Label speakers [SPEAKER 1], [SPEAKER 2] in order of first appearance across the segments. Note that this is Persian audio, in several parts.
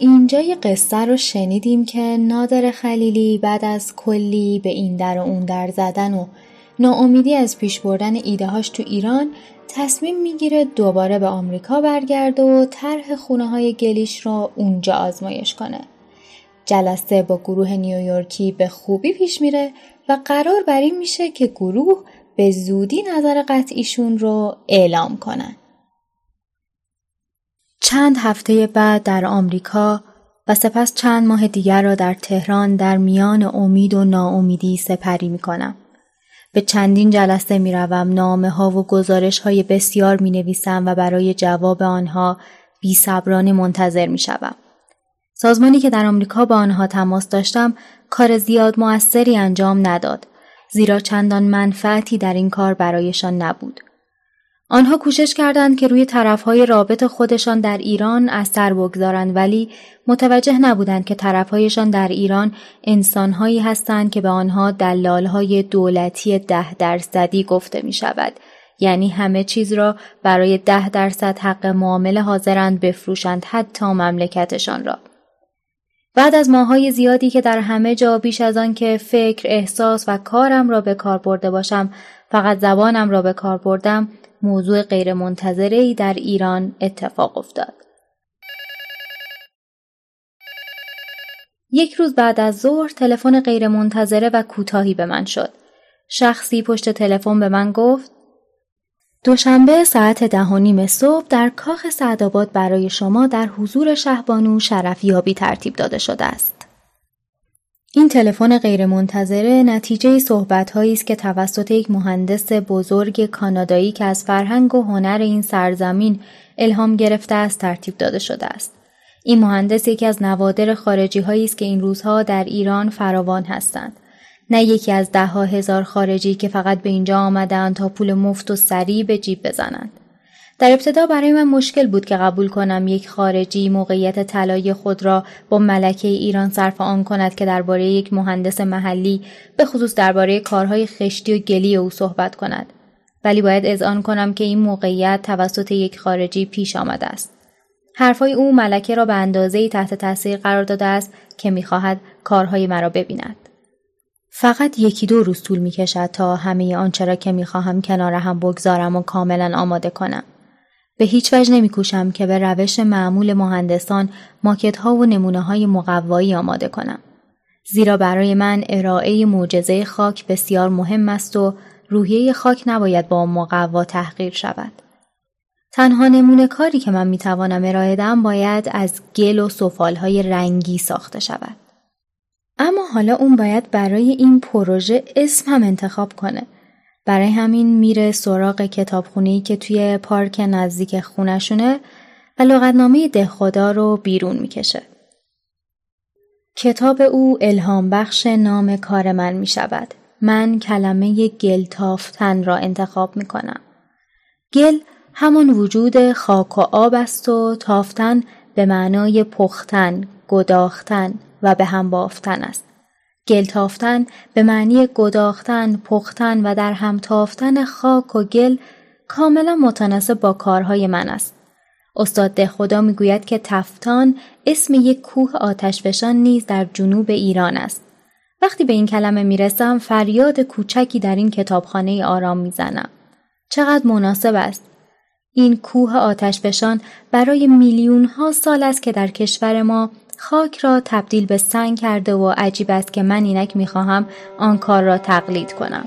[SPEAKER 1] اینجای قصه رو شنیدیم که نادر خلیلی بعد از کلی به این در و اون در زدن و ناامیدی از پیش بردن ایدههاش تو ایران تصمیم می‌گیره دوباره به آمریکا برگرده و طرح خونه های گلیش رو اونجا آزمایش کنه. جلسه با گروه نیویورکی به خوبی پیش میره و قرار بر این میشه که گروه به زودی نظر قطعیشون رو اعلام کنن. چند هفته بعد در آمریکا و سپس چند ماه دیگر را در تهران در میان امید و ناامیدی سپری می کنم. به چندین جلسه می روم نامه ها و گزارش های بسیار می نویسم و برای جواب آنها بی صبرانه منتظر می شوم. سازمانی که در آمریکا با آنها تماس داشتم کار زیاد موثری انجام نداد زیرا چندان منفعتی در این کار برایشان نبود. آنها کوشش کردند که روی طرفهای رابط خودشان در ایران اثر بگذارند ولی متوجه نبودند که طرفهایشان در ایران انسانهایی هستند که به آنها دلالهای دولتی ده درصدی گفته می شود. یعنی همه چیز را برای ده درصد حق معامله حاضرند بفروشند حتی مملکتشان را. بعد از ماهای زیادی که در همه جا بیش از آن که فکر، احساس و کارم را به کار برده باشم فقط زبانم را به کار بردم موضوع غیرمنتظره در ایران اتفاق افتاد. یک روز بعد از ظهر تلفن غیرمنتظره و کوتاهی به من شد. شخصی پشت تلفن به من گفت دوشنبه ساعت ده و نیم صبح در کاخ سعدآباد برای شما در حضور شهبانو شرفیابی ترتیب داده شده است. این تلفن غیرمنتظره نتیجه صحبتهایی است که توسط یک مهندس بزرگ کانادایی که از فرهنگ و هنر این سرزمین الهام گرفته است ترتیب داده شده است. این مهندس یکی از نوادر خارجی هایی است که این روزها در ایران فراوان هستند. نه یکی از ده ها هزار خارجی که فقط به اینجا آمدند تا پول مفت و سریع به جیب بزنند. در ابتدا برای من مشکل بود که قبول کنم یک خارجی موقعیت طلایی خود را با ملکه ایران صرف آن کند که درباره یک مهندس محلی به خصوص درباره کارهای خشتی و گلی او صحبت کند. ولی باید اذعان کنم که این موقعیت توسط یک خارجی پیش آمده است. حرفهای او ملکه را به اندازه تحت تاثیر قرار داده است که می‌خواهد کارهای مرا ببیند. فقط یکی دو روز طول می کشد تا همه آنچه را که می خواهم کنار هم بگذارم و کاملا آماده کنم. به هیچ وجه نمیکوشم که به روش معمول مهندسان ماکت ها و نمونه های مقوایی آماده کنم. زیرا برای من ارائه معجزه خاک بسیار مهم است و روحیه خاک نباید با مقوا تحقیر شود. تنها نمونه کاری که من می‌توانم ارائه دم باید از گل و سفال های رنگی ساخته شود. اما حالا اون باید برای این پروژه اسم هم انتخاب کنه برای همین میره سراغ کتابخونه‌ای که توی پارک نزدیک خونشونه و لغتنامه ده خدا رو بیرون می‌کشه. کتاب او الهام بخش نام کار من می شود. من کلمه گل تافتن را انتخاب می کنم. گل همان وجود خاک و آب است و تافتن به معنای پختن، گداختن و به هم بافتن است. گل تافتن به معنی گداختن، پختن و در هم تافتن خاک و گل کاملا متناسب با کارهای من است. استاد ده خدا می‌گوید که تفتان اسم یک کوه آتشفشان نیز در جنوب ایران است. وقتی به این کلمه می‌رسم فریاد کوچکی در این کتابخانه آرام می‌زنم. چقدر مناسب است. این کوه آتشفشان برای میلیون ها سال است که در کشور ما خاک را تبدیل به سنگ کرده و عجیب است که من اینک می‌خواهم آن کار را تقلید کنم.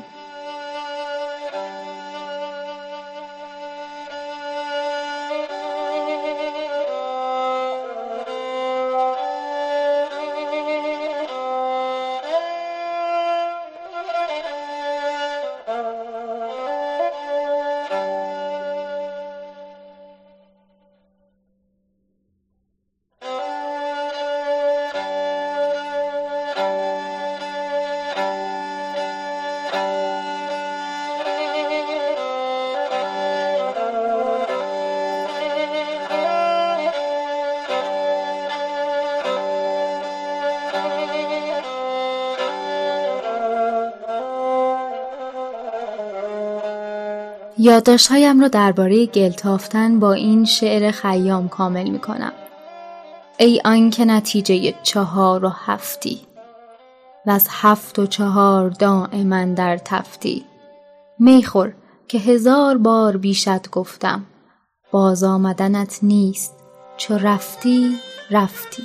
[SPEAKER 1] یادداشتهایم را درباره گلتافتن با این شعر خیام کامل می کنم. ای آنکه نتیجه چهار و هفتی و از هفت و چهار دائما در تفتی میخور که هزار بار بیشت گفتم باز آمدنت نیست چو رفتی رفتی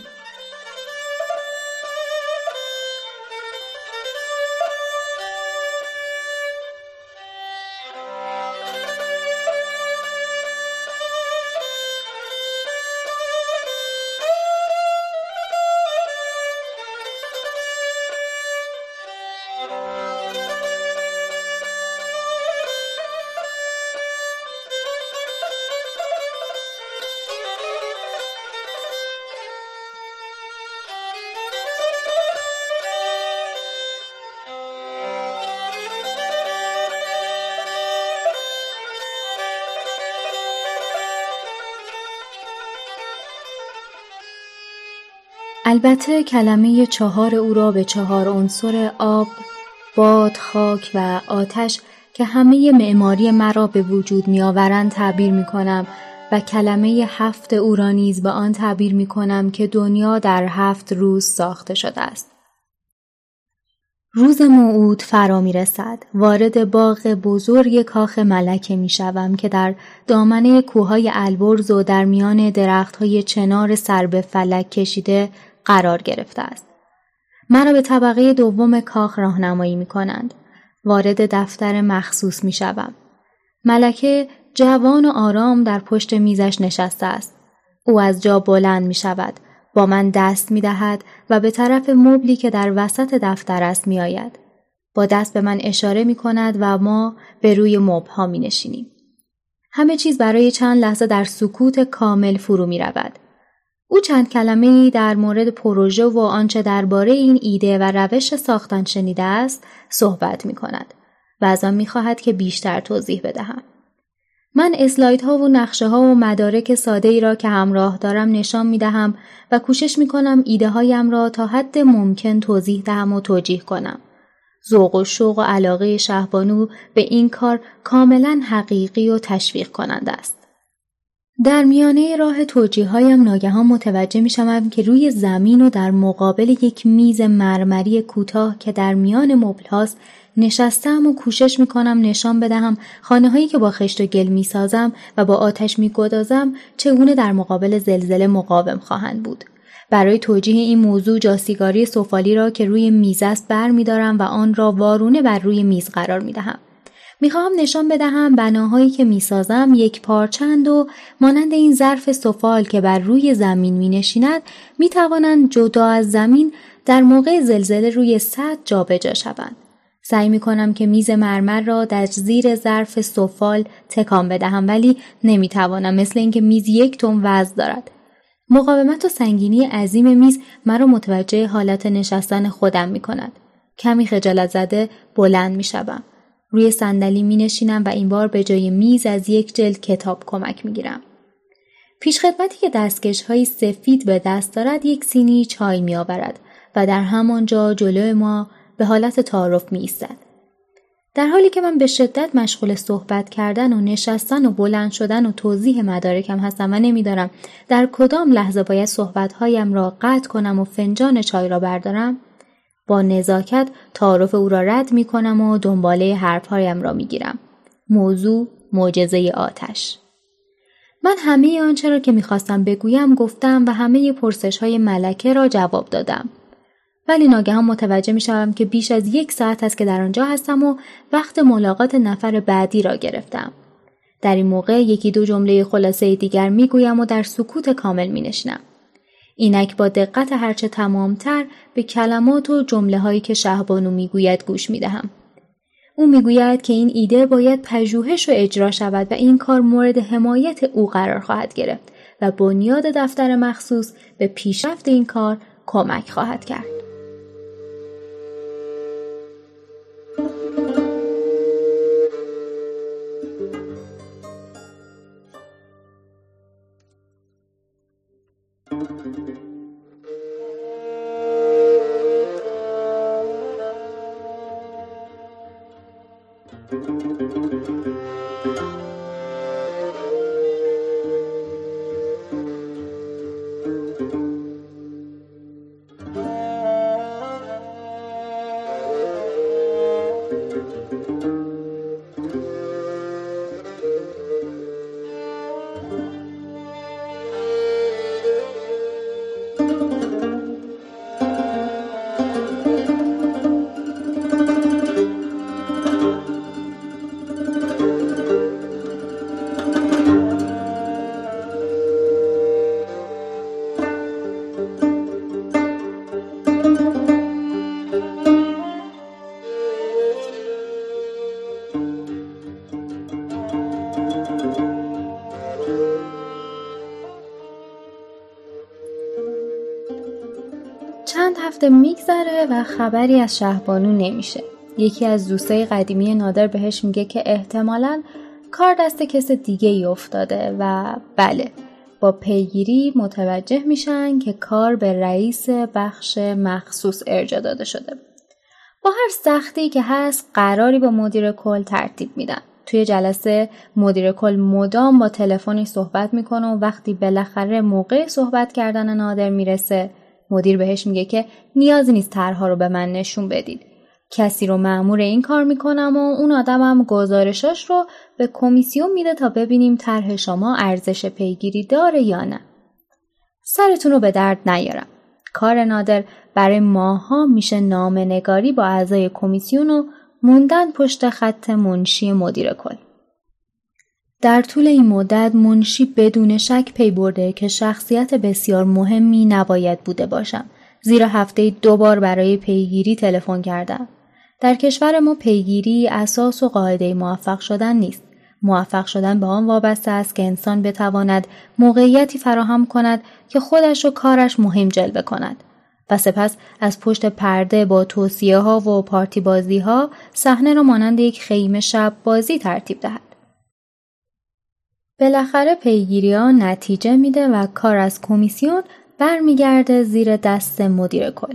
[SPEAKER 1] البته کلمه چهار او را به چهار عنصر آب، باد، خاک و آتش که همه معماری مرا به وجود میآورند تعبیر می کنم و کلمه هفت او را نیز به آن تعبیر می کنم که دنیا در هفت روز ساخته شده است. روز موعود فرا می رسد. وارد باغ بزرگ کاخ ملکه می شوم که در دامنه کوههای البرز و در میان درختهای چنار سر به فلک کشیده قرار گرفته است. مرا به طبقه دوم کاخ راهنمایی می کنند. وارد دفتر مخصوص می شوم. ملکه جوان و آرام در پشت میزش نشسته است. او از جا بلند می شود. با من دست می دهد و به طرف مبلی که در وسط دفتر است می آید. با دست به من اشاره می کند و ما به روی مبل ها می نشینیم. همه چیز برای چند لحظه در سکوت کامل فرو می رود. او چند کلمه در مورد پروژه و آنچه درباره این ایده و روش ساختن شنیده است صحبت می کند و از آن می خواهد که بیشتر توضیح بدهم. من اسلاید ها و نقشه ها و مدارک ساده ای را که همراه دارم نشان می دهم و کوشش می کنم ایده هایم را تا حد ممکن توضیح دهم و توجیه کنم. ذوق و شوق و علاقه شهبانو به این کار کاملا حقیقی و تشویق کننده است. در میانه راه توجیه هایم ناگهان متوجه می شوم که روی زمین و در مقابل یک میز مرمری کوتاه که در میان مبل هاست نشستم و کوشش می کنم نشان بدهم خانه هایی که با خشت و گل می سازم و با آتش می گدازم چگونه در مقابل زلزله مقاوم خواهند بود. برای توجیه این موضوع جاسیگاری سفالی را که روی میز است بر می دارم و آن را وارونه بر روی میز قرار می دهم. می‌خواهم نشان بدهم بناهایی که می‌سازم یک پارچند و مانند این ظرف سفال که بر روی زمین می نشیند می توانند جدا از زمین در موقع زلزله روی سد جابجا شوند. سعی می کنم که میز مرمر را در زیر ظرف سفال تکان بدهم ولی نمی توانم مثل اینکه میز یک تن وزن دارد. مقاومت و سنگینی عظیم میز مرا متوجه حالت نشستن خودم می کند. کمی خجالت زده بلند می شدم. روی صندلی می نشینم و این بار به جای میز از یک جلد کتاب کمک می گیرم. پیشخدمتی که دستکش های سفید به دست دارد یک سینی چای می آورد و در همانجا جلو ما به حالت تعارف می ایستد. در حالی که من به شدت مشغول صحبت کردن و نشستن و بلند شدن و توضیح مدارکم هستم و نمیدارم در کدام لحظه باید صحبتهایم را قطع کنم و فنجان چای را بردارم با نزاکت تعارف او را رد می کنم و دنباله حرفهایم را می گیرم. موضوع معجزه آتش من همه آنچه را که می‌خواستم بگویم گفتم و همه پرسش های ملکه را جواب دادم. ولی ناگهان متوجه می شوم که بیش از یک ساعت است که در آنجا هستم و وقت ملاقات نفر بعدی را گرفتم. در این موقع یکی دو جمله خلاصه دیگر می گویم و در سکوت کامل می نشنم. اینک با دقت هرچه تمامتر به کلمات و جمله هایی که شهبانو می‌گوید گوش می‌دهم. او می‌گوید که این ایده باید پژوهش و اجرا شود و این کار مورد حمایت او قرار خواهد گرفت و بنیاد دفتر مخصوص به پیشرفت این کار کمک خواهد کرد. میگذره و خبری از شهبانو نمیشه. یکی از دوستای قدیمی نادر بهش میگه که احتمالا کار دست کس دیگه ای افتاده و بله با پیگیری متوجه میشن که کار به رئیس بخش مخصوص ارجا داده شده. با هر سختی که هست قراری با مدیر کل ترتیب میدن. توی جلسه مدیر کل مدام با تلفنی صحبت می‌کنه و وقتی بالاخره موقع صحبت کردن نادر می‌رسه مدیر بهش میگه که نیازی نیست طرحها رو به من نشون بدید. کسی رو معمور این کار می‌کنم و اون آدمم گزارشاش رو به کمیسیون میده تا ببینیم طرح شما ارزش پیگیری داره یا نه. سرتون رو به درد نیارم. کار نادر برای ماها میشه نام نگاری با اعضای کمیسیون و موندن پشت خط منشی مدیر کل. در طول این مدت منشی بدون شک پی برده که شخصیت بسیار مهمی نباید بوده باشم زیرا هفته دو بار برای پیگیری تلفن کردم. در کشور ما پیگیری اساس و قاعده موفق شدن نیست. موفق شدن به آن وابسته است که انسان بتواند موقعیتی فراهم کند که خودش و کارش مهم جلوه کند. و سپس از پشت پرده با توصیه ها و پارتی بازی ها صحنه را مانند یک خیمه شب بازی ترتیب دهد. بالاخره پیگیری ها نتیجه میده و کار از کمیسیون برمیگرده زیر دست مدیر کل.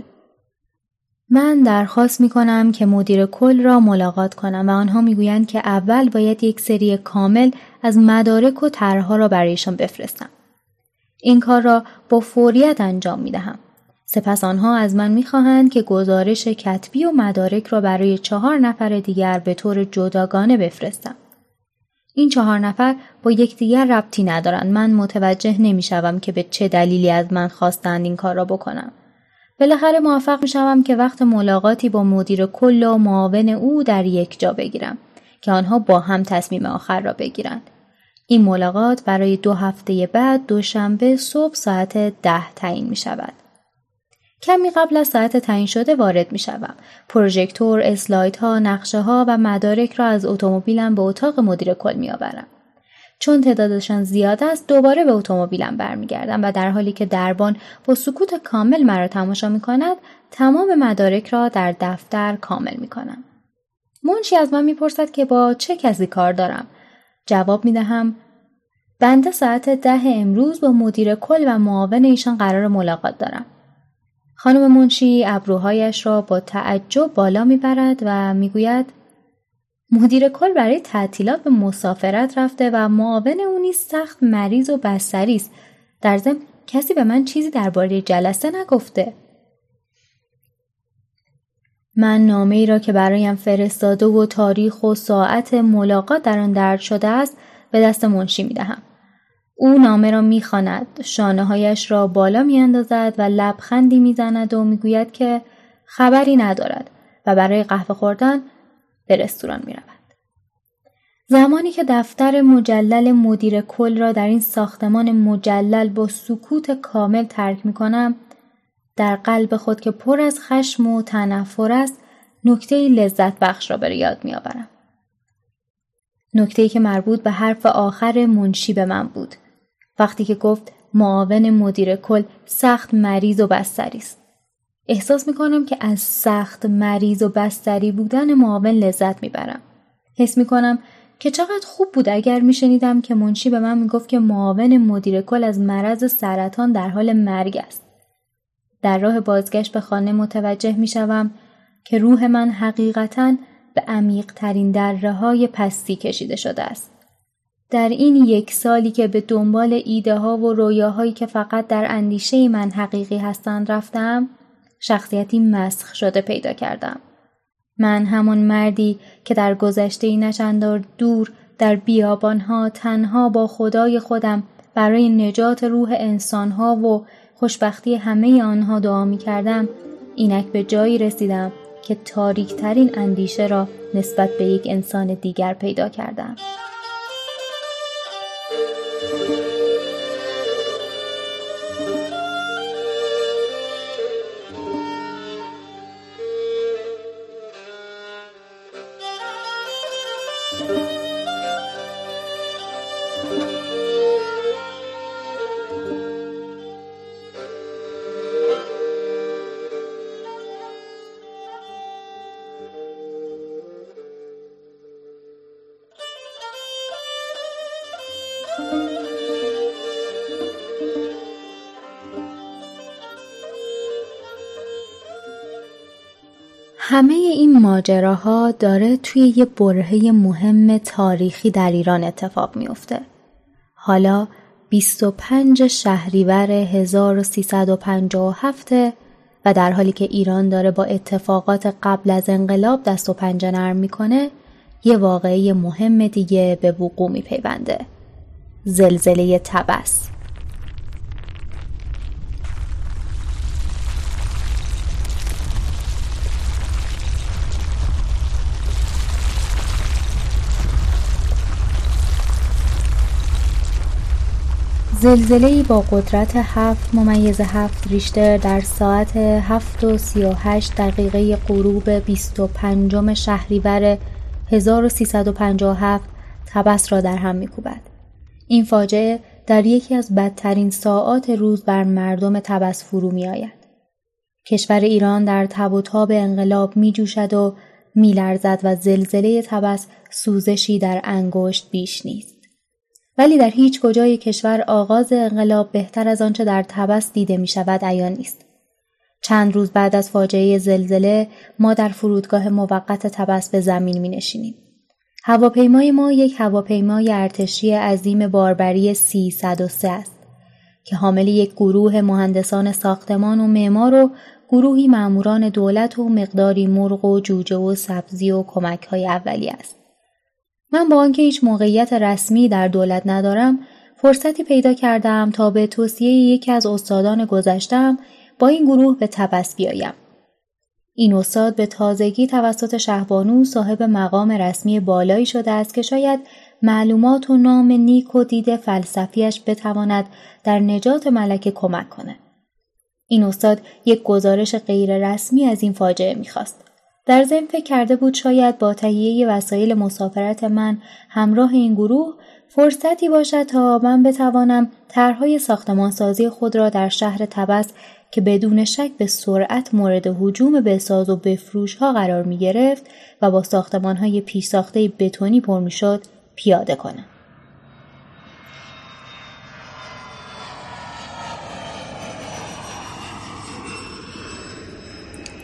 [SPEAKER 1] من درخواست می کنم که مدیر کل را ملاقات کنم و آنها می‌گویند که اول باید یک سری کامل از مدارک و طرحها را برایشان بفرستم. این کار را با فوریت انجام می دهم. سپس آنها از من می‌خواهند که گزارش کتبی و مدارک را برای چهار نفر دیگر به طور جداگانه بفرستم. این چهار نفر با یکدیگر ربطی ندارند. من متوجه نمی‌شوم که به چه دلیلی از من خواستند این کار را بکنم. بالاخره موفق می‌شوم که وقت ملاقاتی با مدیر کل و معاون او در یک جا بگیرم که آنها با هم تصمیم آخر را بگیرند. این ملاقات برای دو هفته بعد دوشنبه صبح ساعت ده تعیین می شود. کمی قبل از ساعت تعیین شده وارد می شوم. پروژکتور، اسلایدها، نقشه ها و مدارک را از اتومبیلم به اتاق مدیر کل می آورم. چون تعدادشان زیاد است دوباره به اتومبیلم برمیگردم و در حالی که دربان با سکوت کامل مرا تماشا می کند تمام مدارک را در دفتر کامل می کنم. منشی از من می‌پرسد که با چه کسی کار دارم جواب می دهم بنده ساعت ده امروز با مدیر کل و معاون ایشان قرار ملاقات دارم خانم منشی ابروهایش را با تعجب بالا می‌برد و می‌گوید مدیر کل برای تعطیلات به مسافرت رفته و معاون او نیز سخت مریض و بستری است در ضمن کسی به من چیزی درباره جلسه نگفته من نامه ای را که برایم فرستاده و تاریخ و ساعت ملاقات در آن درد شده است به دست منشی می دهم. او نامه را می‌خواند شانه هایش را بالا میاندازد و لبخندی می‌زند و می‌گوید که خبری ندارد و برای قهوه خوردن به رستوران می رود. زمانی که دفتر مجلل مدیر کل را در این ساختمان مجلل با سکوت کامل ترک می کنم در قلب خود که پر از خشم و تنفر است نکته لذت بخش را به یاد می آورم. نکته که مربوط به حرف آخر منشی به من بود وقتی که گفت معاون مدیر کل سخت مریض و بستری است. احساس می‌کنم که از سخت مریض و بستری بودن معاون لذت می‌برم. حس می‌کنم که چقدر خوب بود اگر میشنیدم که منشی به من می‌گفت که معاون مدیر کل از مرض سرطان در حال مرگ است. در راه بازگشت به خانه متوجه می‌شوم که روح من حقیقتا به عمیق ترین دره های پستی کشیده شده است. در این یک سالی که به دنبال ایده ها و رویاهایی که فقط در اندیشه من حقیقی هستند رفتم شخصیتی مسخ شده پیدا کردم. من همون مردی که در گذشته نچندار دور در بیابانها تنها با خدای خودم برای نجات روح انسانها و خوشبختی همه آنها دعا می کردم اینک به جایی رسیدم که تاریکترین اندیشه را نسبت به یک انسان دیگر پیدا کردم. همه این ماجراها داره توی یه برهه مهم تاریخی در ایران اتفاق میفته. حالا 25 شهریور 1357 و در حالی که ایران داره با اتفاقات قبل از انقلاب دست و پنجه نرم می‌کنه یه واقعه مهم دیگه به وقوع میپیونده زلزله تبس زلزله با قدرت 7 ممیز 7 ریشتر در ساعت 7 و 38 دقیقه غروب 25 شهریور 1357 تبس را در هم میکوبد. این فاجعه در یکی از بدترین ساعات روز بر مردم تبس فرو می آید. کشور ایران در تب و تاب انقلاب می جوشد و می لرزد و زلزله تبس سوزشی در انگشت بیش نیست. ولی در هیچ کجای کشور آغاز انقلاب بهتر از آنچه در تبس دیده می شود عیان نیست. چند روز بعد از فاجعه زلزله ما در فرودگاه موقت تبس به زمین می نشینیم. هواپیمای ما یک هواپیمای ارتشی عظیم باربری 303 است که حامل یک گروه مهندسان ساختمان و معمار و گروهی ماموران دولت و مقداری مرغ و جوجه و سبزی و کمک های اولی است. من با آنکه هیچ موقعیت رسمی در دولت ندارم فرصتی پیدا کردم تا به توصیه یکی از استادان گذشتم با این گروه به تبس بیایم. این استاد به تازگی توسط شهبانو صاحب مقام رسمی بالایی شده است که شاید معلومات و نام نیک و دید فلسفیش بتواند در نجات ملکه کمک کند. این استاد یک گزارش غیر رسمی از این فاجعه می‌خواست. در ضمن فکر کرده بود شاید با تهیه وسایل مسافرت من همراه این گروه فرصتی باشد تا من بتوانم طرحهای ساختمانسازی خود را در شهر تبس که بدون شک به سرعت مورد حجوم بساز و بفروش ها قرار می گرفت و با ساختمان های پیش ساخته بتونی پر می شد پیاده کنم.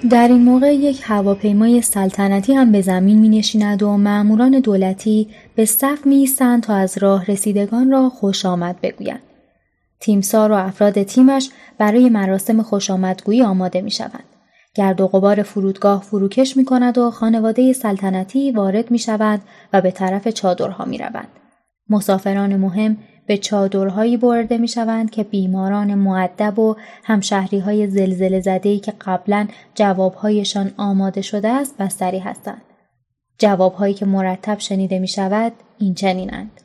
[SPEAKER 1] در این موقع یک هواپیمای سلطنتی هم به زمین می نشیند و معموران دولتی به صف می تا از راه رسیدگان را خوش آمد بگویند. تیمسار و افراد تیمش برای مراسم خوش آمدگویی آماده می شوند. گرد و غبار فرودگاه فروکش می کند و خانواده سلطنتی وارد می شود و به طرف چادرها می روند. مسافران مهم به چادرهایی برده می شوند که بیماران معدب و همشهری های زلزله زده که قبلا جوابهایشان آماده شده است بستری هستند. جوابهایی که مرتب شنیده می شود این چنینند.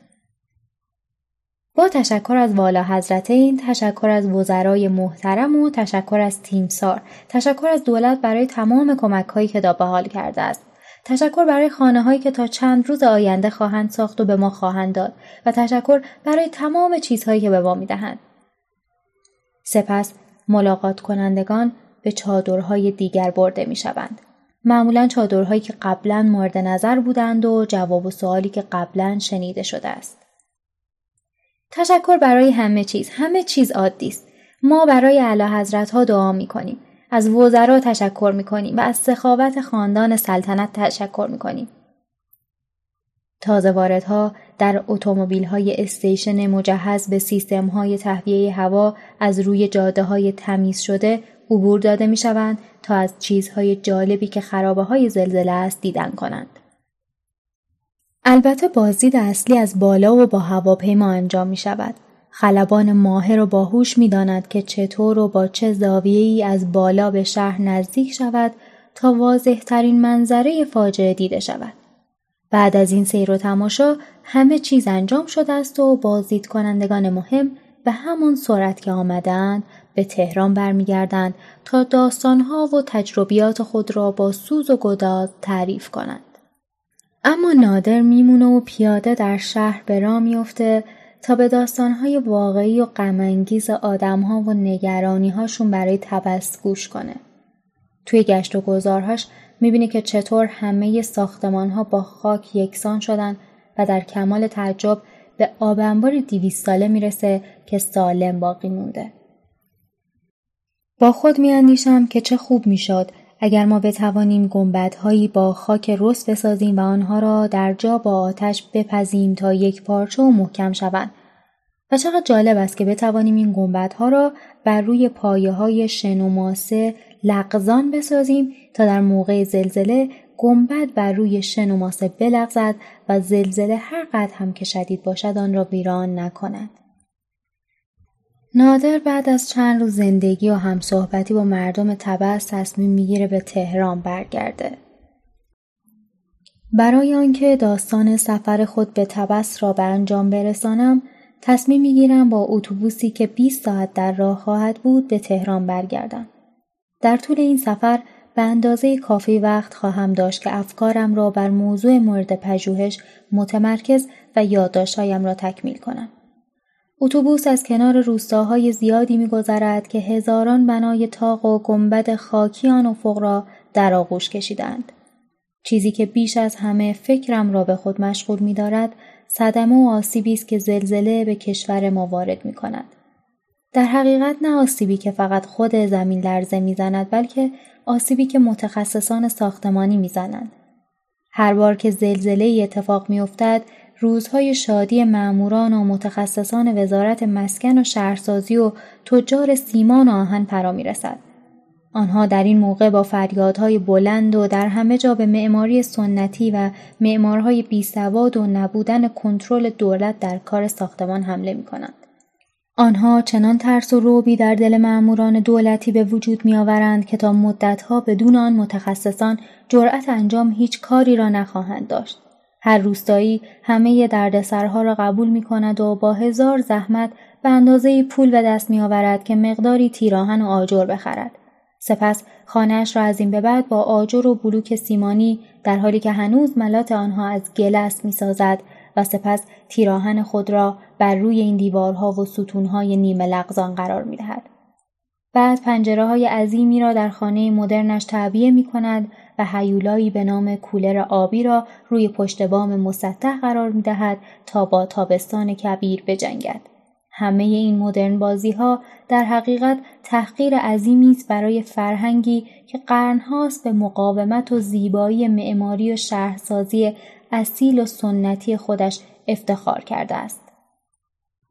[SPEAKER 1] با تشکر از والا حضرتین، تشکر از وزرای محترم و تشکر از تیمسار، تشکر از دولت برای تمام کمک هایی که به حال کرده است. تشکر برای خانه هایی که تا چند روز آینده خواهند ساخت و به ما خواهند داد و تشکر برای تمام چیزهایی که به ما می‌دهند. سپس ملاقات کنندگان به چادرهای دیگر برده می شوند. معمولا چادرهایی که قبلا مورد نظر بودند و جواب و سوالی که قبلا شنیده شده است. تشکر برای همه چیز. همه چیز عادی است. ما برای اعلی حضرت ها دعا می کنیم. از وزرا تشکر می‌کنیم و از سخاوت خاندان سلطنت تشکر می‌کنیم. تازه واردها در اتومبیل های استیشن مجهز به سیستم های تهویه هوا از روی جاده های تمیز شده عبور داده می شوند تا از چیزهای جالبی که خرابه های زلزله است دیدن کنند. البته بازدید اصلی از بالا و با هواپیما انجام می شود. خلبان ماهر و باهوش می‌داند که چطور و با چه زاویه ای از بالا به شهر نزدیک شود تا واضح ترین منظره فاجعه دیده شود. بعد از این سیر و تماشا همه چیز انجام شده است و بازدید کنندگان مهم به همون سرعت که آمدند به تهران برمیگردند تا داستانها و تجربیات خود را با سوز و گداز تعریف کنند. اما نادر میمونه و پیاده در شهر به راه میافته تا به داستانهای واقعی و غمانگیز آدمها و نگرانیهاشون برای تبس گوش کنه. توی گشت و گذارهاش می‌بینه که چطور همه ساختمانها با خاک یکسان شدن و در کمال تعجب به آب دیویست ساله می‌رسه که سالم باقی مونده. با خود میاندیشم که چه خوب می‌شد اگر ما بتوانیم گنبدهایی با خاک رس بسازیم و آنها را در جا با آتش بپزیم تا یک پارچه و محکم شوند و چقدر جالب است که بتوانیم این گنبدها را بر روی پایه های شن و ماسه لغزان بسازیم تا در موقع زلزله گنبد بر روی شن و ماسه بلغزد و زلزله هر قدر هم که شدید باشد آن را ویران نکند. نادر بعد از چند روز زندگی و همصحبتی با مردم تبس تصمیم می‌گیره به تهران برگرده. برای آنکه داستان سفر خود به تبس را به انجام برسانم تصمیم می‌گیرم با اتوبوسی که 20 ساعت در راه خواهد بود به تهران برگردم. در طول این سفر به اندازه کافی وقت خواهم داشت که افکارم را بر موضوع مورد پژوهش متمرکز و یادداشتهایم را تکمیل کنم. اتوبوس از کنار روستاهای زیادی میگذرد که هزاران بنای تاق و گنبد خاکی آن افق را در آغوش کشیدند. چیزی که بیش از همه فکرم را به خود مشغول می دارد صدمه و آسیبی است که زلزله به کشور ما وارد می کند. در حقیقت نه آسیبی که فقط خود زمین لرزه می‌زند بلکه آسیبی که متخصصان ساختمانی می‌زنند. هر بار که زلزله اتفاق میافتد روزهای شادی معموران و متخصصان وزارت مسکن و شهرسازی و تجار سیمان و آهن فرا می‌رسد. آنها در این موقع با فریادهای بلند و در همه جا به معماری سنتی و معمارهای بیسواد و نبودن کنترل دولت در کار ساختمان حمله می کنند. آنها چنان ترس و روبی در دل مأموران دولتی به وجود می آورند که تا مدتها بدون آن متخصصان جرأت انجام هیچ کاری را نخواهند داشت. هر روستایی همه دردسرها را قبول می کند و با هزار زحمت به اندازه پول به دست می آورد که مقداری تیراهن و آجر بخرد. سپس خانهاش را از این به بعد با آجر و بلوک سیمانی در حالی که هنوز ملات آنها از گلست می سازد و سپس تیراهن خود را بر روی این دیوارها و ستونهای نیمه لغزان قرار می دهد. بعد پنجره های عظیمی را در خانه مدرنش تعبیه می کند و حیولایی به نام کولر آبی را روی پشت بام مسطح قرار می دهد تا با تابستان کبیر بجنگد. همه این مدرن بازی ها در حقیقت تحقیر عظیمی است برای فرهنگی که قرنهاست به مقاومت و زیبایی معماری و شهرسازی اصیل و سنتی خودش افتخار کرده است.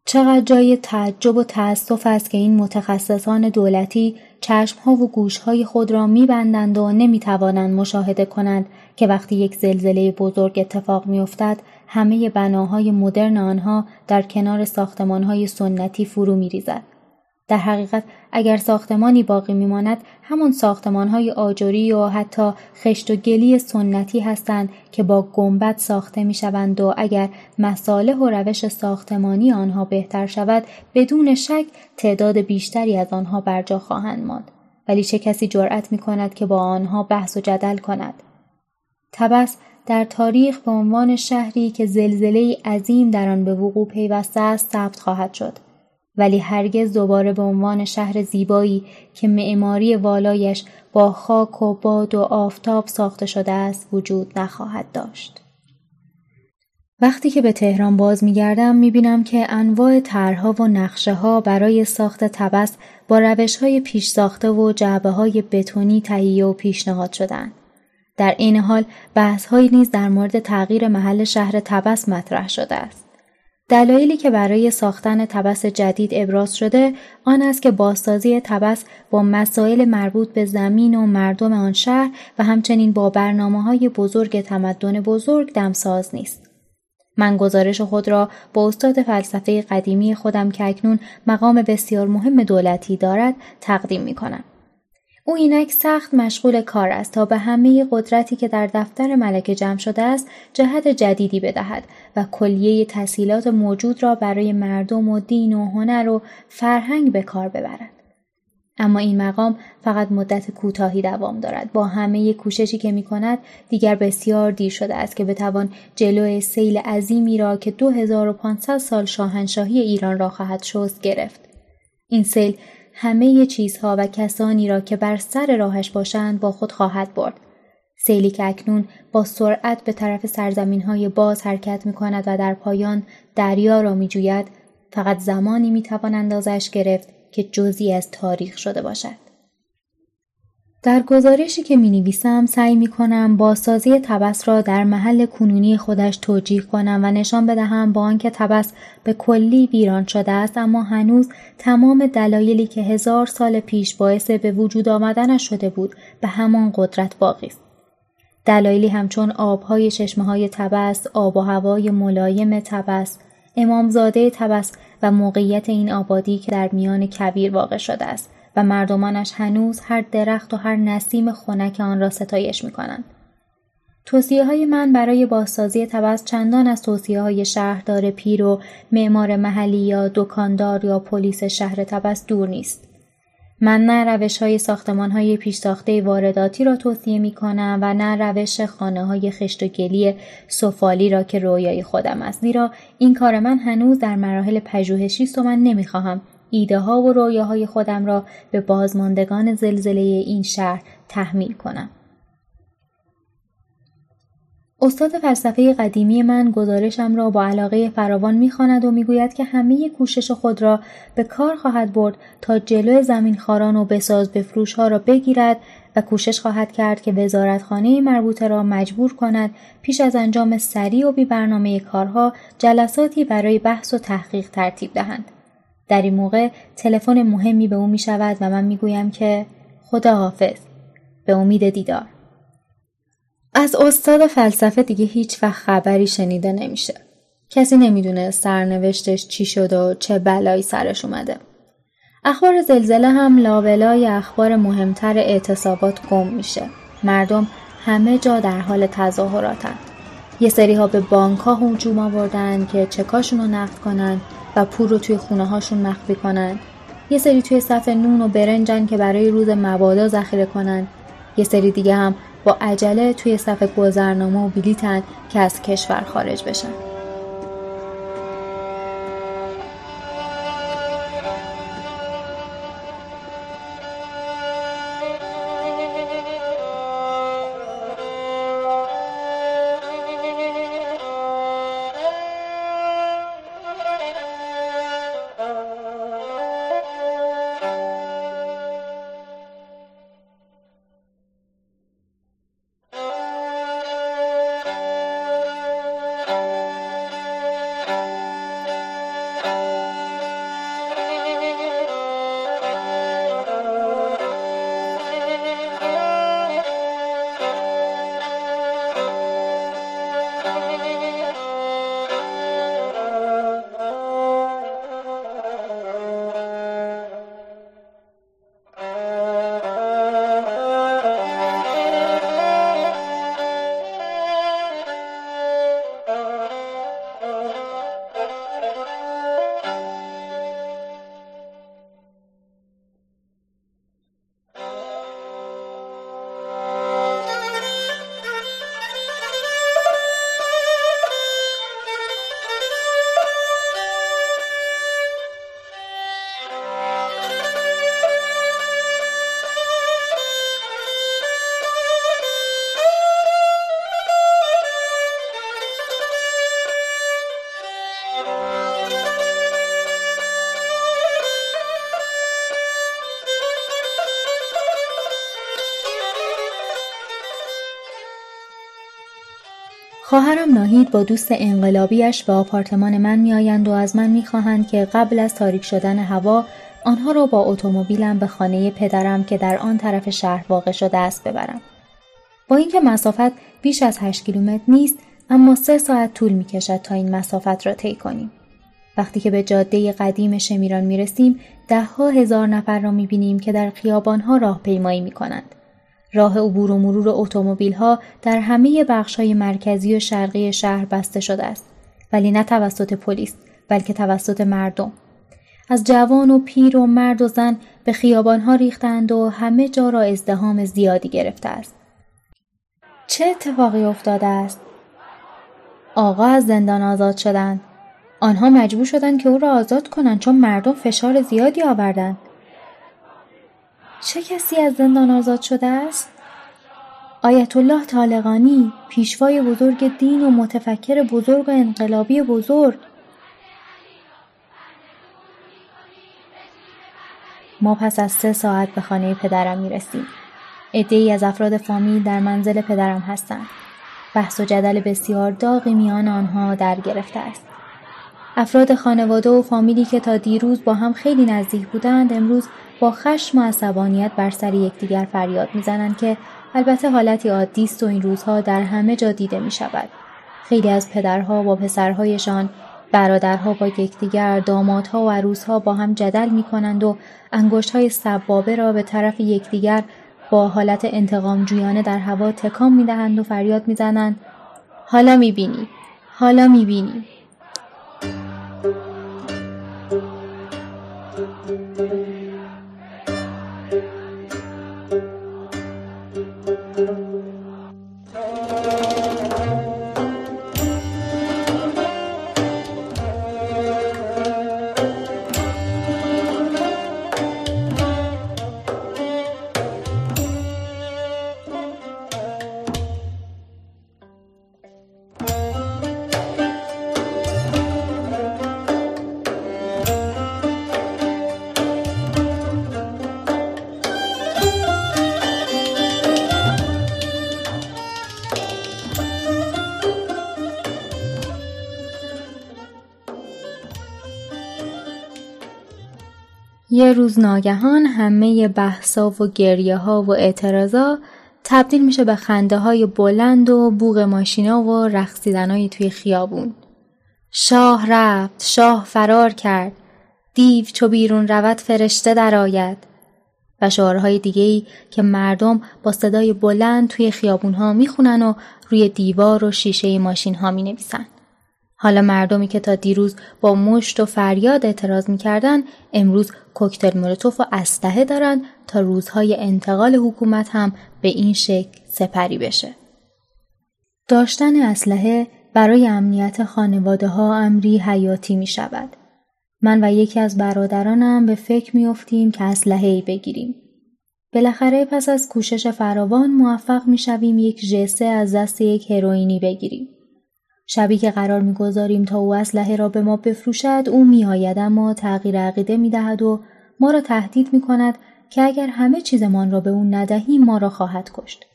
[SPEAKER 1] چقدر جای تعجب و تأسف است که این متخصصان دولتی چشمها و گوشهای خود را میبندند و نمی‌توانند مشاهده کنند که وقتی یک زلزله بزرگ اتفاق میافتد همه بناهای مدرن آنها در کنار ساختمانهای سنتی فرو میریزد. در حقیقت اگر ساختمانی باقی میماند همان ساختمانهای آجری و حتی خشت و گلی سنتی هستند که با گنبد ساخته می‌شوند و اگر مصالح و روش ساختمانی آنها بهتر شود بدون شک تعداد بیشتری از آنها بر جا خواهند ماند. ولی چه کسی جرأت می کند که با آنها بحث و جدل کند؟ تبس در تاریخ به عنوان شهری که زلزله عظیم در آن به وقوع پیوسته است ثبت خواهد شد. ولی هرگز دوباره به عنوان شهر زیبایی که معماری والایش با خاک و باد و آفتاب ساخته شده است وجود نخواهد داشت. وقتی که به تهران باز میگردم می‌بینم که انواع طرحها و نقشه ها برای ساخت تبس با روش های پیش ساخته و جعبه های بتونی تهیه و پیشنهاد شدن. در این حال بحث نیز در مورد تغییر محل شهر تبس مطرح شده است. دلایلی که برای ساختن تبس جدید ابراز شده آن است که بازسازی تبس با مسائل مربوط به زمین و مردم آن شهر و همچنین با برنامه های بزرگ تمدن بزرگ دمساز نیست. من گزارش خود را با استاد فلسفه قدیمی خودم که اکنون مقام بسیار مهم دولتی دارد تقدیم می کنم. او اینک سخت مشغول کار است تا به همه قدرتی که در دفتر ملکه جمع شده است جهت جدیدی بدهد و کلیه تحصیلات موجود را برای مردم و دین و هنر و فرهنگ به کار ببرد. اما این مقام فقط مدت کوتاهی دوام دارد با همه کوششی که می کند دیگر بسیار دیر شده است که بتوان جلوی سیل عظیمی را که 2500 سال شاهنشاهی ایران را خواهد شست گرفت این سیل همه چیزها و کسانی را که بر سر راهش باشند با خود خواهد برد. سیلی که اکنون با سرعت به طرف سرزمین های باز حرکت می کند و در پایان دریا را می جوید فقط زمانی می توان اندازش گرفت که جزی از تاریخ شده باشد. در گزارشی که می نویسم سعی می کنم بازسازی تبس را در محل کنونی خودش توجیه کنم و نشان بدهم با آنکه تبس به کلی ویران شده است اما هنوز تمام دلایلی که هزار سال پیش باعث به وجود آمدنش شده بود به همان قدرت باقی است. دلایلی همچون آبهای چشمه های تبس، آب و هوای ملایم تبس، امامزاده تبس و موقعیت این آبادی که در میان کویر واقع شده است و مردمانش هنوز هر درخت و هر نسیم خنک آن را ستایش می کنند. توصیه های من برای بازسازی تبس چندان از توصیه های شهردار پیر و معمار محلی یا دکاندار یا پلیس شهر تبس دور نیست. من نه روش های ساختمان های پیشتاخته وارداتی را توصیه می کنم و نه روش خانه های خشت و گلی سفالی را که رویای خودم است. زیرا این کار من هنوز در مراحل پژوهشی است و من نمی‌خواهم ایده ها و رویاهای خودم را به بازماندگان زلزله این شهر تحمیل کنم. استاد فلسفه قدیمی من گزارشم را با علاقه فراوان می‌خواند و می‌گوید که همه کوشش خود را به کار خواهد برد تا جلو زمین خاران و بساز بفروش ها را بگیرد و کوشش خواهد کرد که وزارتخانه مربوطه را مجبور کند پیش از انجام سریع و بی برنامه کارها جلساتی برای بحث و تحقیق ترتیب دهند. در این موقع تلفن مهمی به او می شود و من می گویم که خدا حافظ به امید دیدار. از استاد فلسفه دیگه هیچ وقت خبری شنیده نمیشه. کسی نمی‌دونه سرنوشتش چی شد و چه بلایی سرش اومده. اخبار زلزله هم لابلای اخبار مهمتر اعتصابات گم میشه. مردم همه جا در حال تظاهراتن. یه سری ها به بانک ها هجوم آوردن که چکاشون رو نقد کنن و پول رو توی خونه هاشون مخفی کنن. یه سری توی صف نون و برنجن که برای روز مبادا ذخیره کنن. یه سری دیگه هم با عجله توی صف گذرنامه و بلیتن که از کشور خارج بشن. خواهرم ناهید با دوست انقلابیش به آپارتمان من میآیند و از من می‌خواهند که قبل از تاریک شدن هوا آنها را با اتومبیلم به خانه پدرم که در آن طرف شهر واقع شده است ببرم. با اینکه مسافت بیش از 8 کیلومتر نیست اما سه ساعت طول می کشد تا این مسافت را طی کنیم. وقتی که به جاده قدیم شمیران می رسیم ده ها هزار نفر را می بینیم که در خیابانها راهپیمایی می کنند. راه عبور و مرور اتومبیل ها در همه بخش های مرکزی و شرقی شهر بسته شده است ولی نه توسط پلیس بلکه توسط مردم. از جوان و پیر و مرد و زن به خیابان ها ریختند و همه جا را ازدهام زیادی گرفته است. چه اتفاقی افتاده است؟ آقا از زندان آزاد شدند. آنها مجبور شدند که او را آزاد کنند چون مردم فشار زیادی آوردند. چه کسی از زندان آزاد شده است؟ آیت الله طالقانی پیشوای بزرگ دین و متفکر بزرگ و انقلابی بزرگ ما پس از سه ساعت به خانه پدرم می رسیم. ای از افراد فامیل در منزل پدرم هستند. بحث و جدل بسیار داغی میان آنها در گرفته است. افراد خانواده و فامیلی که تا دیروز با هم خیلی نزدیک بودند امروز با خشم و عصبانیت بر سر یکدیگر فریاد می‌زنند که البته حالتی عادی است و این روزها در همه جا دیده می شود. خیلی از پدرها با پسرهایشان برادرها با یکدیگر دامادها و عروسها با هم جدل می کنند و انگشت های سبابه را به طرف یکدیگر با حالت انتقام جویانه در هوا تکان می دهند و فریاد می زنند حالا می بینی حالا می بینی یه روز ناگهان همه بحثا و گریه ها و اعتراضا تبدیل میشه به خنده های بلند و بوغ ماشینا و رقصیدنهای توی خیابون. شاه رفت، شاه فرار کرد، دیو چو بیرون رود فرشته درآید و شعارهای دیگه ای که مردم با صدای بلند توی خیابون ها می‌خونن و روی دیوار و شیشه ماشین ها می نویسن. حالا مردمی که تا دیروز با مشت و فریاد اعتراض می‌کردن امروز کوکتل مولوتوف و اسلحه دارن تا روزهای انتقال حکومت هم به این شکل سپری بشه. داشتن اسلحه برای امنیت خانواده ها امری حیاتی می شود. من و یکی از برادرانم به فکر می افتیم که اسلحه ای بگیریم. بالاخره پس از کوشش فراوان موفق می شویم یک جسه از دست یک هروئینی بگیریم. شبی که قرار می‌گذاریم تا او اسلحه را به ما بفروشد او میآید اما تغییر عقیده می‌دهد و ما را تهدید می کند که اگر همه چیزمان را به او ندهیم ما را خواهد کشت.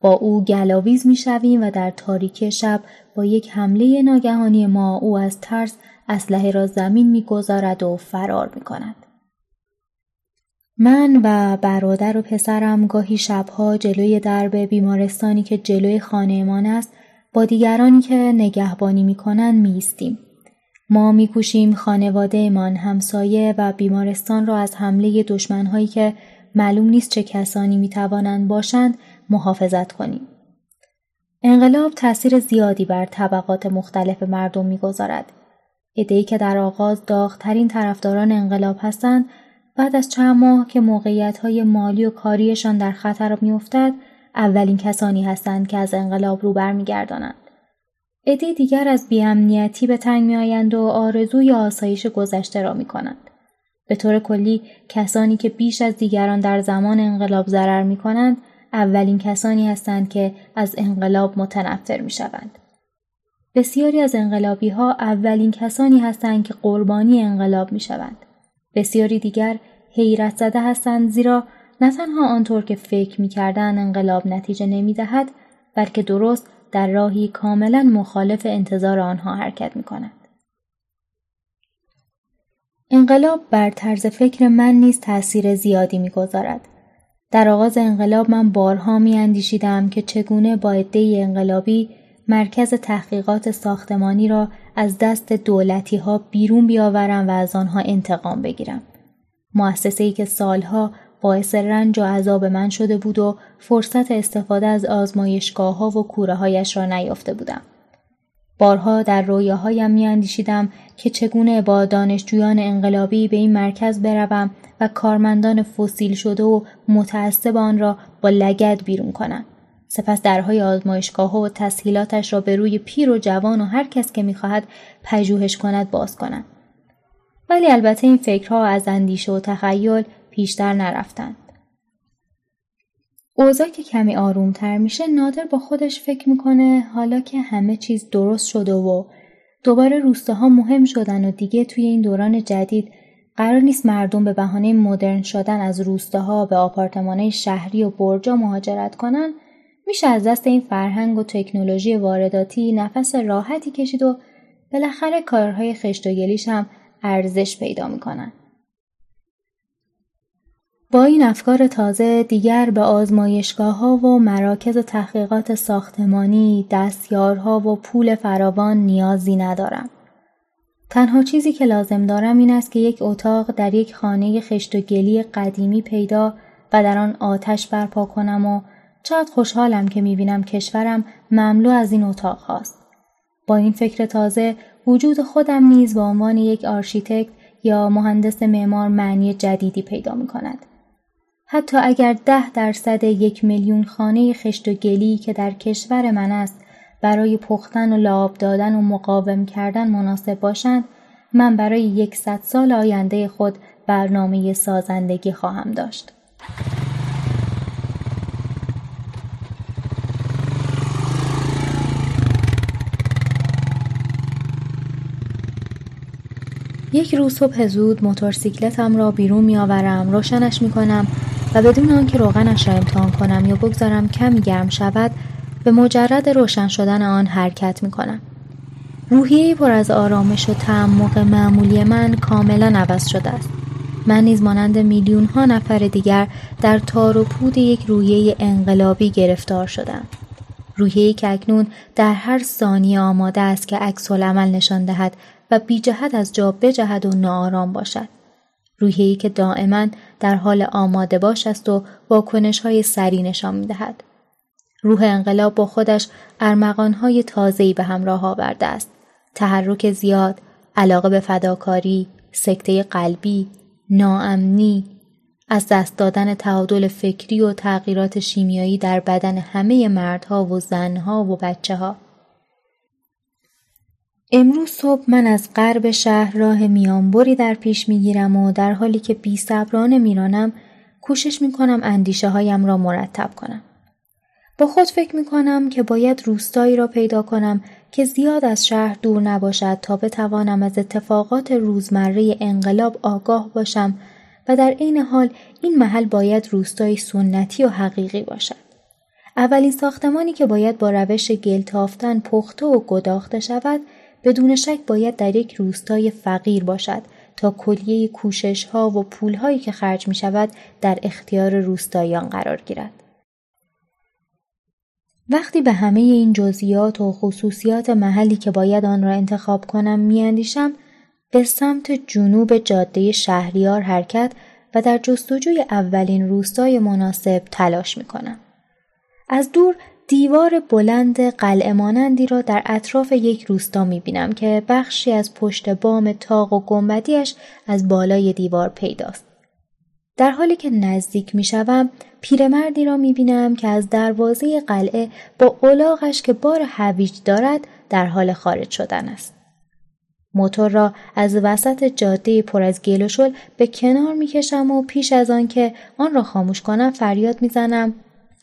[SPEAKER 1] با او گلاویز می شویم و در تاریک شب با یک حمله ناگهانی ما او از ترس اسلحه را زمین می‌گذارد و فرار می کند. من و برادر و پسرم گاهی شبها جلوی درب بیمارستانی که جلوی خانهمان است با دیگرانی که نگهبانی می‌کنند میستیم. ما میکوشیم خانوادهمان همسایه و بیمارستان را از حمله دشمنهایی که معلوم نیست چه کسانی می‌توانند باشند محافظت کنیم. انقلاب تاثیر زیادی بر طبقات مختلف مردم می‌گذارد. ادهی که در آغاز داغترین طرفداران انقلاب هستند بعد از چند ماه که موقعیت های مالی و کاریشان در خطر میافتد اولین کسانی هستند که از انقلاب رو برمیگردانند. عده دیگر از بیامنیتی به تنگ میآیند و آرزوی آسایش گذشته را می کنند. به طور کلی کسانی که بیش از دیگران در زمان انقلاب ضرر می کنند اولین کسانی هستند که از انقلاب متنفر می شوند. بسیاری از انقلابی ها اولین کسانی هستند که قربانی انقلاب می شوند. بسیاری دیگر حیرت زده هستند زیرا نه تنها آنطور که فکر می کردن انقلاب نتیجه نمی دهد بلکه درست در راهی کاملا مخالف انتظار آنها حرکت می کند. انقلاب بر طرز فکر من نیز تأثیر زیادی می‌گذارد. در آغاز انقلاب من بارها می اندیشیدم که چگونه با عده انقلابی مرکز تحقیقات ساختمانی را از دست دولتی ها بیرون بیاورم و از آنها انتقام بگیرم. مؤسسه ای که سالها باعث رنج و عذاب من شده بود و فرصت استفاده از آزمایشگاه ها و کوره هایش را نیافته بودم. بارها در رویاهایم میاندیشیدم که چگونه با دانشجویان انقلابی به این مرکز بروم و کارمندان فسیل شده و متعصب آن را با لگد بیرون کنم. سپس درهای آزمایشگاه و تسهیلاتش را به روی پیر و جوان و هر کس که می‌خواهد پژوهش کند باز کنم. ولی البته این فکرها از اندیشه و تخیل پیشتر نرفتند. اوضاع که کمی آرومتر میشه نادر با خودش فکر می‌کنه حالا که همه چیز درست شده و دوباره روستاها مهم شدن و دیگه توی این دوران جدید قرار نیست مردم به بهانه مدرن شدن از روستاها به آپارتمانهای شهری و برجا مهاجرت کنن میشه از دست این فرهنگ و تکنولوژی وارداتی نفس راحتی کشید و بالاخره کارهای خشت و گلیش هم ارزش پیدا می‌کنن. با این افکار تازه دیگر به آزمایشگاه ها و مراکز تحقیقات ساختمانی، دستیارها و پول فراوان نیازی ندارم. تنها چیزی که لازم دارم این است که یک اتاق در یک خانه خشت و گلی قدیمی پیدا و در آن آتش برپا کنم و چقدر خوشحالم که می‌بینم کشورم مملو از این اتاق هاست. با این فکر تازه وجود خودم نیز به عنوان یک architect یا مهندس معمار معنی جدیدی پیدا می کند. حتی اگر ده درصد یک میلیون خانه خشت و گلی که در کشور من است برای پختن و لعاب دادن و مقاوم کردن مناسب باشند من برای یکصد سال آینده خود برنامه سازندگی خواهم داشت. یک روز صبح زود موتورسیکلتم را بیرون میآورم روشنش می کنم و بدون آنکه روغنش را امتحان کنم یا بگذارم کمی گرم شود به مجرد روشن شدن آن حرکت می کنم. روحیه پر از آرامش و تعمق معمولی من کاملا عوض شده است. من نیز مانند میلیون ها نفر دیگر در تار و پود یک روحیه انقلابی گرفتار شدم. روحیه که اکنون در هر ثانیه آماده است که عکس العمل نشان دهد و بی جهت از جا بجهد و ناآرام باشد. روحیه‌ای که دائما در حال آماده باش است و واکنش های سری نشان می دهد. روح انقلاب با خودش ارمغانهای تازه‌ای به همراه آورده است. تحرک زیاد، علاقه به فداکاری، سکته قلبی، ناامنی، از دست دادن تعادل فکری و تغییرات شیمیایی در بدن همه مردها و زنها و بچه ها. امروز صبح من از غرب شهر راه میانبری در پیش می‌گیرم و در حالی که بی صبرانه میرانم کوشش می‌کنم اندیشه هایم را مرتب کنم. با خود فکر می‌کنم که باید روستایی را پیدا کنم که زیاد از شهر دور نباشد تا بتوانم از اتفاقات روزمره انقلاب آگاه باشم و در عین حال این محل باید روستایی سنتی و حقیقی باشد. اولین ساختمانی که باید با روش گلتافتن پخته و گداخته شود بدون شک باید در یک روستای فقیر باشد تا کلیه کوشش ها و پول هایی که خرج می شود در اختیار روستاییان قرار گیرد. وقتی به همه این جزئیات و خصوصیات محلی که باید آن را انتخاب کنم میاندیشم به سمت جنوب جاده شهریار حرکت و در جستجوی اولین روستای مناسب تلاش می کنم. از دور دیوار بلند قلعه مانندی را در اطراف یک روستا می بینم که بخشی از پشت بام تاق و گنبدیش از بالای دیوار پیداست. در حالی که نزدیک می شوم پیرمردی را می بینم که از دروازه قلعه با اولاغش که بار هویج دارد در حال خارج شدن است. موتور را از وسط جاده پر از گل و شل به کنار می کشم و پیش از آن که آن را خاموش کنم فریاد می زنم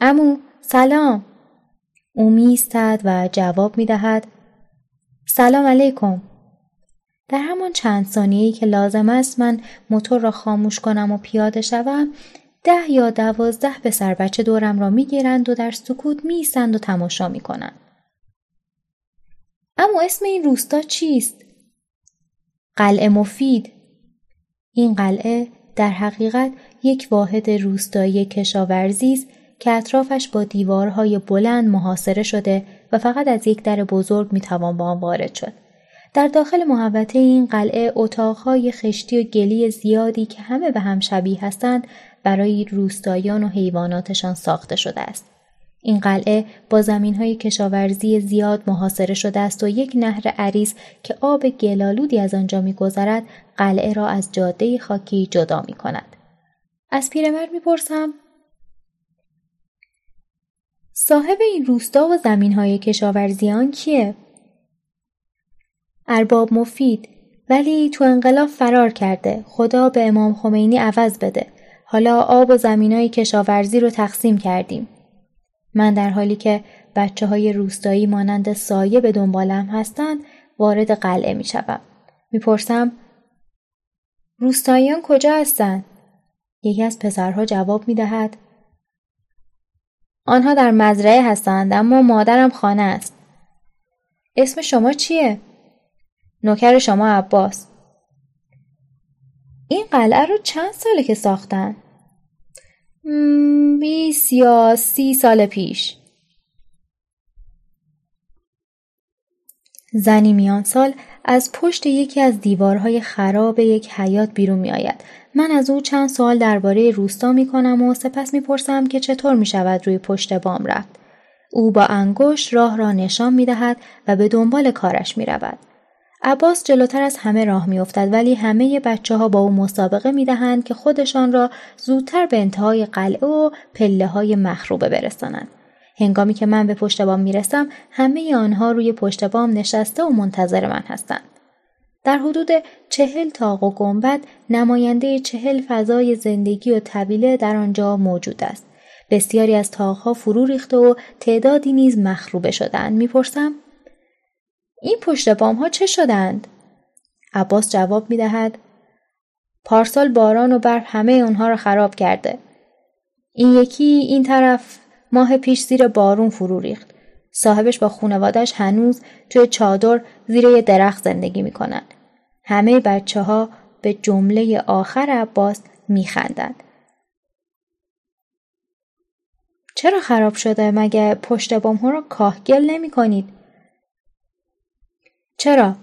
[SPEAKER 1] امو سلام او میستد و جواب می دهد سلام علیکم. در همان چند ثانیه‌ای که لازم است من موتور را خاموش کنم و پیاده شوم ده یا دوازده پسر بچه دورم را می‌گیرند و در سکوت میستند و تماشا می‌کنند. اما اسم این روستا چیست؟ قلعه مفید. این قلعه در حقیقت یک واحد روستایی کشاورزی است که اطرافش با دیوارهای بلند محاصره شده و فقط از یک در بزرگ می‌توان با آن وارد شد. در داخل محوطه این قلعه اتاقهای خشتی و گلی زیادی که همه به هم شبیه هستند برای روستایان و حیواناتشان ساخته شده است. این قلعه با زمین های کشاورزی زیاد محاصره شده است و یک نهر عریض که آب گلالودی از آنجا میگذرد قلعه را از جاده خاکی جدا می کند. از پیرمرد می‌پرسم صاحب این روستا و زمین های کشاورزیان کیه؟ ارباب مفید ولی تو انقلاب فرار کرده خدا به امام خمینی عوض بده حالا آب و زمین های کشاورزی رو تقسیم کردیم من در حالی که بچه های روستایی مانند سایه به دنبالم هستند وارد قلعه می شوم. می‌پرسم روستاییان کجا هستند؟ یکی از پسرها جواب می دهد. آنها در مزرعه هستند اما مادرم خانه است. اسم شما چیه؟ نوکر شما عباس. این قلعه رو چند ساله که ساختن؟ بیس یا سی سال پیش. زنی میان سال از پشت یکی از دیوارهای خراب یک حیات بیرون می آید. من از او چند سوال درباره روستا می کنم و سپس می پرسم که چطور می شود روی پشت بام رفت. او با انگشت راه را نشان می دهد و به دنبال کارش می رود. عباس جلوتر از همه راه میافتد ولی همه بچه ها با او مسابقه می دهند که خودشان را زودتر به انتهای قلعه و پله های مخروبه برسانند. هنگامی که من به پشت بام می رسم همه آنها روی پشت بام نشسته و منتظر من هستند. در حدود چهل تاق و گنبد نماینده چهل فضای زندگی و طویله در آنجا موجود است. بسیاری از تاقها فرو ریخته و تعدادی نیز مخروبه شدند. می‌پرسم این پشت بام ها چه شدند؟ عباس جواب می دهد پارسال باران و برف همه آنها را خراب کرده. این یکی این طرف ماه پیش زیر بارون فرو ریخت. صاحبش با خونوادش هنوز توی چادر زیر یه درخت زندگی می‌کنن. همه بچه ها به جمله آخر عباس میخندند. چرا خراب شده مگه پشت بام ها را کاهگل نمی کنید؟ چرا؟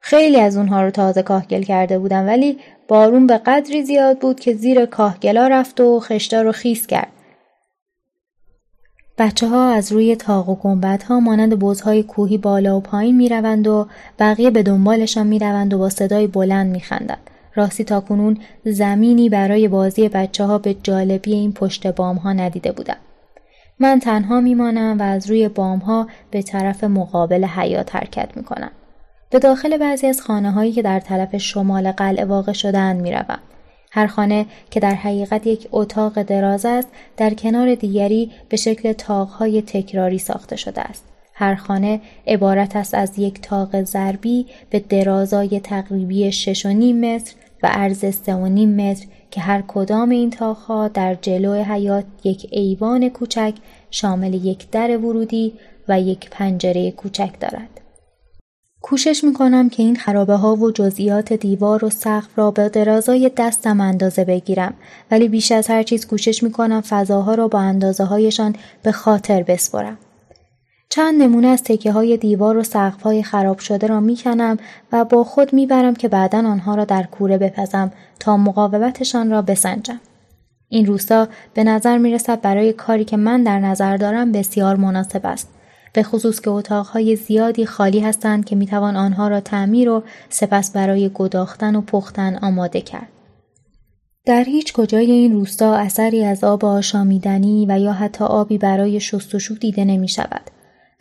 [SPEAKER 1] خیلی از اونها رو تازه کاهگل کرده بودم ولی بارون به قدری زیاد بود که زیر کاهگلا رفت و خشتا رو خیس کرد. بچه ها از روی تاق و گنبت ها مانند بزهای کوهی بالا و پایین می روند و بقیه به دنبالشان می روند و با صدای بلند می خندند. راستی تا کنون زمینی برای بازی بچه ها به جالبی این پشت بام ها ندیده بودم. من تنها میمانم و از روی بام ها به طرف مقابل حیات حرکت می کنم. به داخل بعضی از خانه هایی که در طرف شمال قلعه واقع شدهاند می روم. هر خانه که در حقیقت یک اتاق دراز است در کنار دیگری به شکل تاقهای تکراری ساخته شده است. هر خانه عبارت است از یک تاق ضربی به درازای تقریبی 6.5 متر و عرض 3.5 متر که هر کدام این تاقها در جلو حیات یک ایوان کوچک شامل یک در ورودی و یک پنجره کوچک دارد. کوشش می‌کنم که این خرابه ها و جزئیات دیوار و سقف را به درازای دستم اندازه بگیرم ولی بیش از هر چیز کوشش می‌کنم فضاها را با اندازه هایشان به خاطر بسپرم. چند نمونه از تکه های دیوار و سقف های خراب شده را می‌کنم و با خود می‌برم که بعدا آنها را در کوره بپزم تا مقاومتشان را بسنجم. این روستا به نظر می رسد برای کاری که من در نظر دارم بسیار مناسب است. به خصوص که اتاقهای زیادی خالی هستند که می‌توان آنها را تعمیر و سپس برای گداختن و پختن آماده کرد. در هیچ کجای این روستا اثری از آب آشامیدنی و یا حتی آبی برای شستشو دیده نمی شود.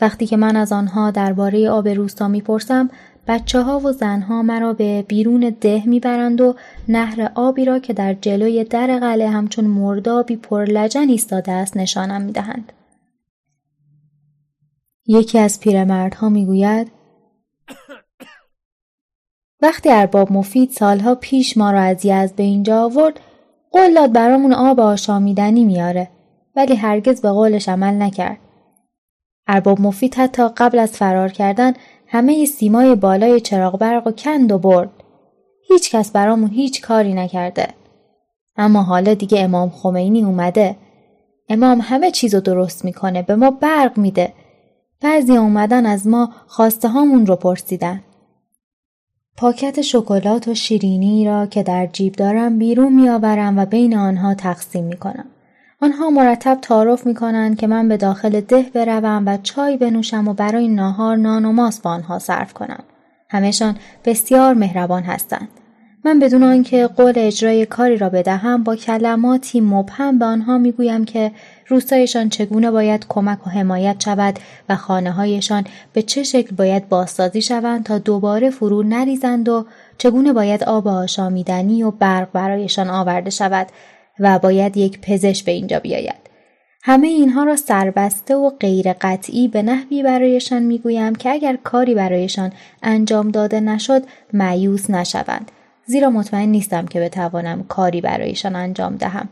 [SPEAKER 1] وقتی که من از آنها درباره آب روستا می‌پرسم بچه ها و زنها مرا به بیرون ده می‌برند و نهر آبی را که در جلوی در قلعه همچون مردابی پرلجن ایستاده است نشانم می‌دهند. یکی از پیرمردها می‌گوید وقتی ارباب مفید سالها پیش ما را از یزد به اینجا آورد قول داد برامون آب آشامیدنی میاره ولی هرگز به قولش عمل نکرد. ارباب مفید حتی قبل از فرار کردن همه سیمای بالای چراغ برق و کند و برد. هیچ کس برامون هیچ کاری نکرده. اما حالا دیگه امام خمینی اومده. امام همه چیزو درست می‌کنه به ما برق میده. بعضی اومدن از ما خواسته هامون رو پرسیدن. پاکت شکلات و شیرینی را که در جیب دارم بیرون میآورم و بین آنها تقسیم می کنم. آنها مرتب تعارف می کنند که من به داخل ده بروم و چای بنوشم و برای ناهار نان و ماست با آنها صرف کنم. همهشان بسیار مهربان هستند. من بدون آنکه قول اجرای کاری را بدهم با کلماتی مبهم به آنها می‌گویم که روستایشان چگونه باید کمک و حمایت شود و خانه هایشان به چه شکل باید بازسازی شوند تا دوباره فرو نریزند و چگونه باید آب آشامیدنی و برق برایشان آورده شود و باید یک پزشک به اینجا بیاید. همه اینها را سربسته و غیر قطعی به نحوی برایشان می‌گویم که اگر کاری برایشان انجام داده نشد مایوس نشوند زیرا مطمئن نیستم که بتوانم کاری برایشان انجام دهم.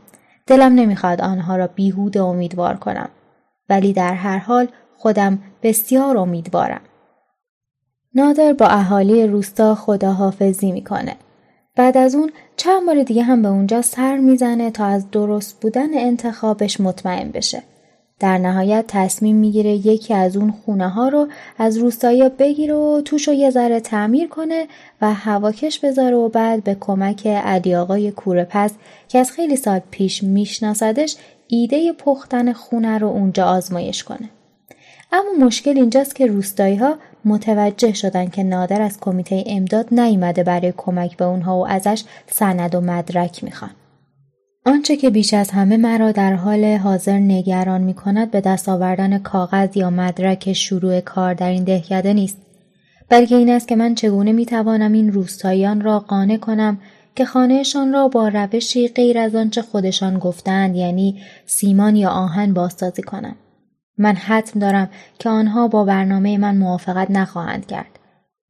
[SPEAKER 1] دلم نمی‌خواد آنها را بیهود امیدوار کنم. ولی در هر حال خودم بسیار امیدوارم. نادر با اهالی روستا خداحافظی می‌کنه. بعد از اون چند بار دیگه هم به اونجا سر می‌زنه تا از درست بودن انتخابش مطمئن بشه. در نهایت تصمیم می‌گیره یکی از اون خونه ها رو از روستایی بگیره و توش رو یه ذره تعمیر کنه و هواکش بذاره و بعد به کمک علی آقای کورپس که از خیلی سال پیش میشناسدش ایده پختن خونه رو اونجا آزمایش کنه. اما مشکل اینجاست که روستایی ها متوجه شدن که نادر از کمیته امداد نیامده برای کمک به اونها و ازش سند و مدرک می‌خوان. آنچه که بیش از همه مرا در حال حاضر نگران می کند به دست آوردن کاغذ یا مدرک شروع کار در این دهکده نیست. بلکه این است که من چگونه می توانم این روستاییان را قانع کنم که خانهشان را با روشی غیر از آنچه خودشان گفتند یعنی سیمان یا آهن بازسازی کنم. من حتم دارم که آنها با برنامه من موافقت نخواهند کرد.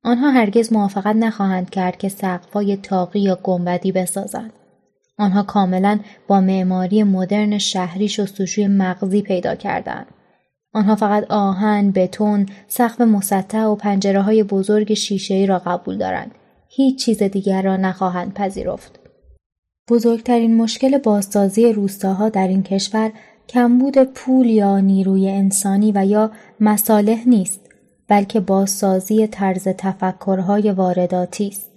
[SPEAKER 1] آنها هرگز موافقت نخواهند کرد که سقفای تاقی یا گنبدی بسازند. آنها کاملا با معماری مدرن شهری شستشوی مغزی پیدا کردند. آنها فقط آهن، بتون، سقف مسطح و پنجره های بزرگ شیشه را قبول دارند. هیچ چیز دیگر را نخواهند پذیرفت. بزرگترین مشکل بازسازی روستاها در این کشور کمبود پول یا نیروی انسانی و یا مصالح نیست بلکه بازسازی طرز تفکرهای وارداتی است.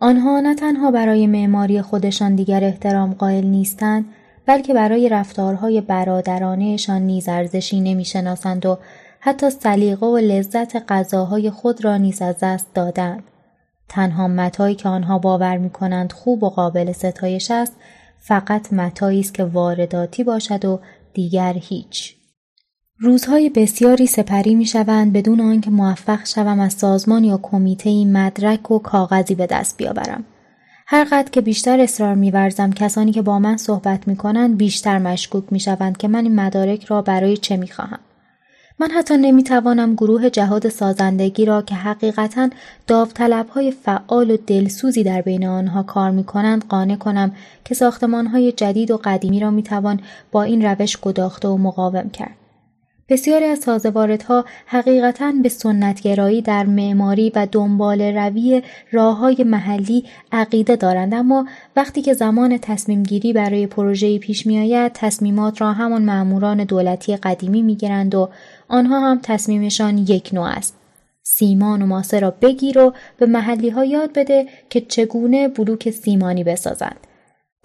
[SPEAKER 1] آنها نه تنها برای معماری خودشان دیگر احترام قائل نیستند بلکه برای رفتارهای برادرانهشان نیز ارزشی نمی‌شناسند و حتی سلیقه و لذت غذاهای خود را نیز از دست دادند. تنها متایی که آنها باور می کنند خوب و قابل ستایش است فقط متایی است که وارداتی باشد و دیگر هیچ. روزهای بسیاری سپری می شوند بدون آنکه موفق شوم از سازمان یا کمیته مدرک و کاغذی به دست بیاورم. هر قدر که بیشتر اصرار میورزم کسانی که با من صحبت می کنند بیشتر مشکوک می شوند که من این مدارک را برای چه می خواهم. من حتی نمی توانم گروه جهاد سازندگی را که حقیقتا های فعال و دلسوزی در بین آنها کار می کنند قانع کنم که های جدید و قدیمی را می توان با این روش گداخته و مقاوم کرد. بسیاری از تازه واردها حقیقتا به سنتگرایی در معماری و دنبال روی راه های محلی عقیده دارند اما وقتی که زمان تصمیم گیری برای پروژه پیش می آید تصمیمات را همان معموران دولتی قدیمی می گیرند و آنها هم تصمیمشان یک نوع است. سیمان و ماسه را بگیر و به محلی ها یاد بده که چگونه بلوک سیمانی بسازند.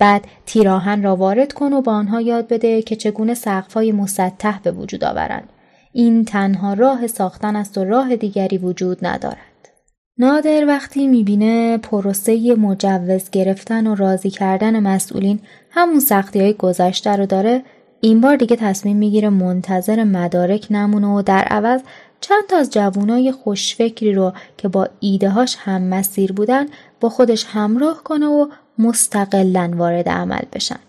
[SPEAKER 1] بعد تیراهن را وارد کن و با آنها یاد بده که چگونه سقفهای مسطح به وجود آورند. این تنها راه ساختن است و راه دیگری وجود ندارد. نادر وقتی می‌بینه پروسه مجوز گرفتن و راضی کردن مسئولین همون سختی های گذشته رو داره این بار دیگه تصمیم می‌گیره منتظر مدارک نمونه و در عوض چند تا از جوانای خوشفکری رو که با ایدههاش هم مسیر بودن با خودش همراه کنه و مستقلا وارد عمل بشن.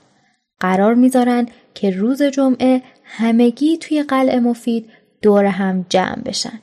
[SPEAKER 1] قرار می‌ذارن که روز جمعه همگی توی قلعه مفید دور هم جمع بشن.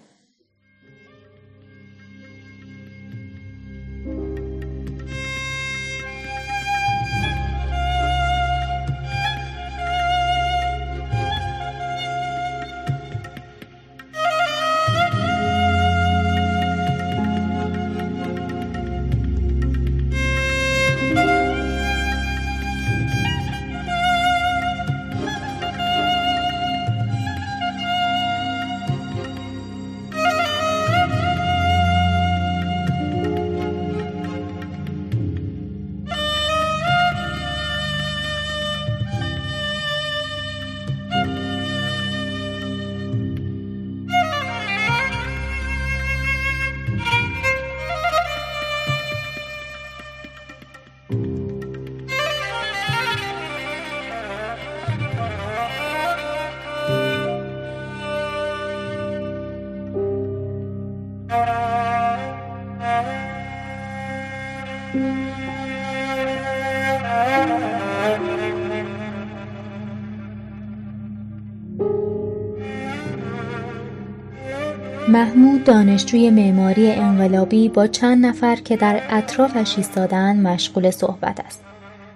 [SPEAKER 1] دانشجوی معماری انقلابی با چند نفر که در اطرافش ایستادهاند مشغول صحبت است.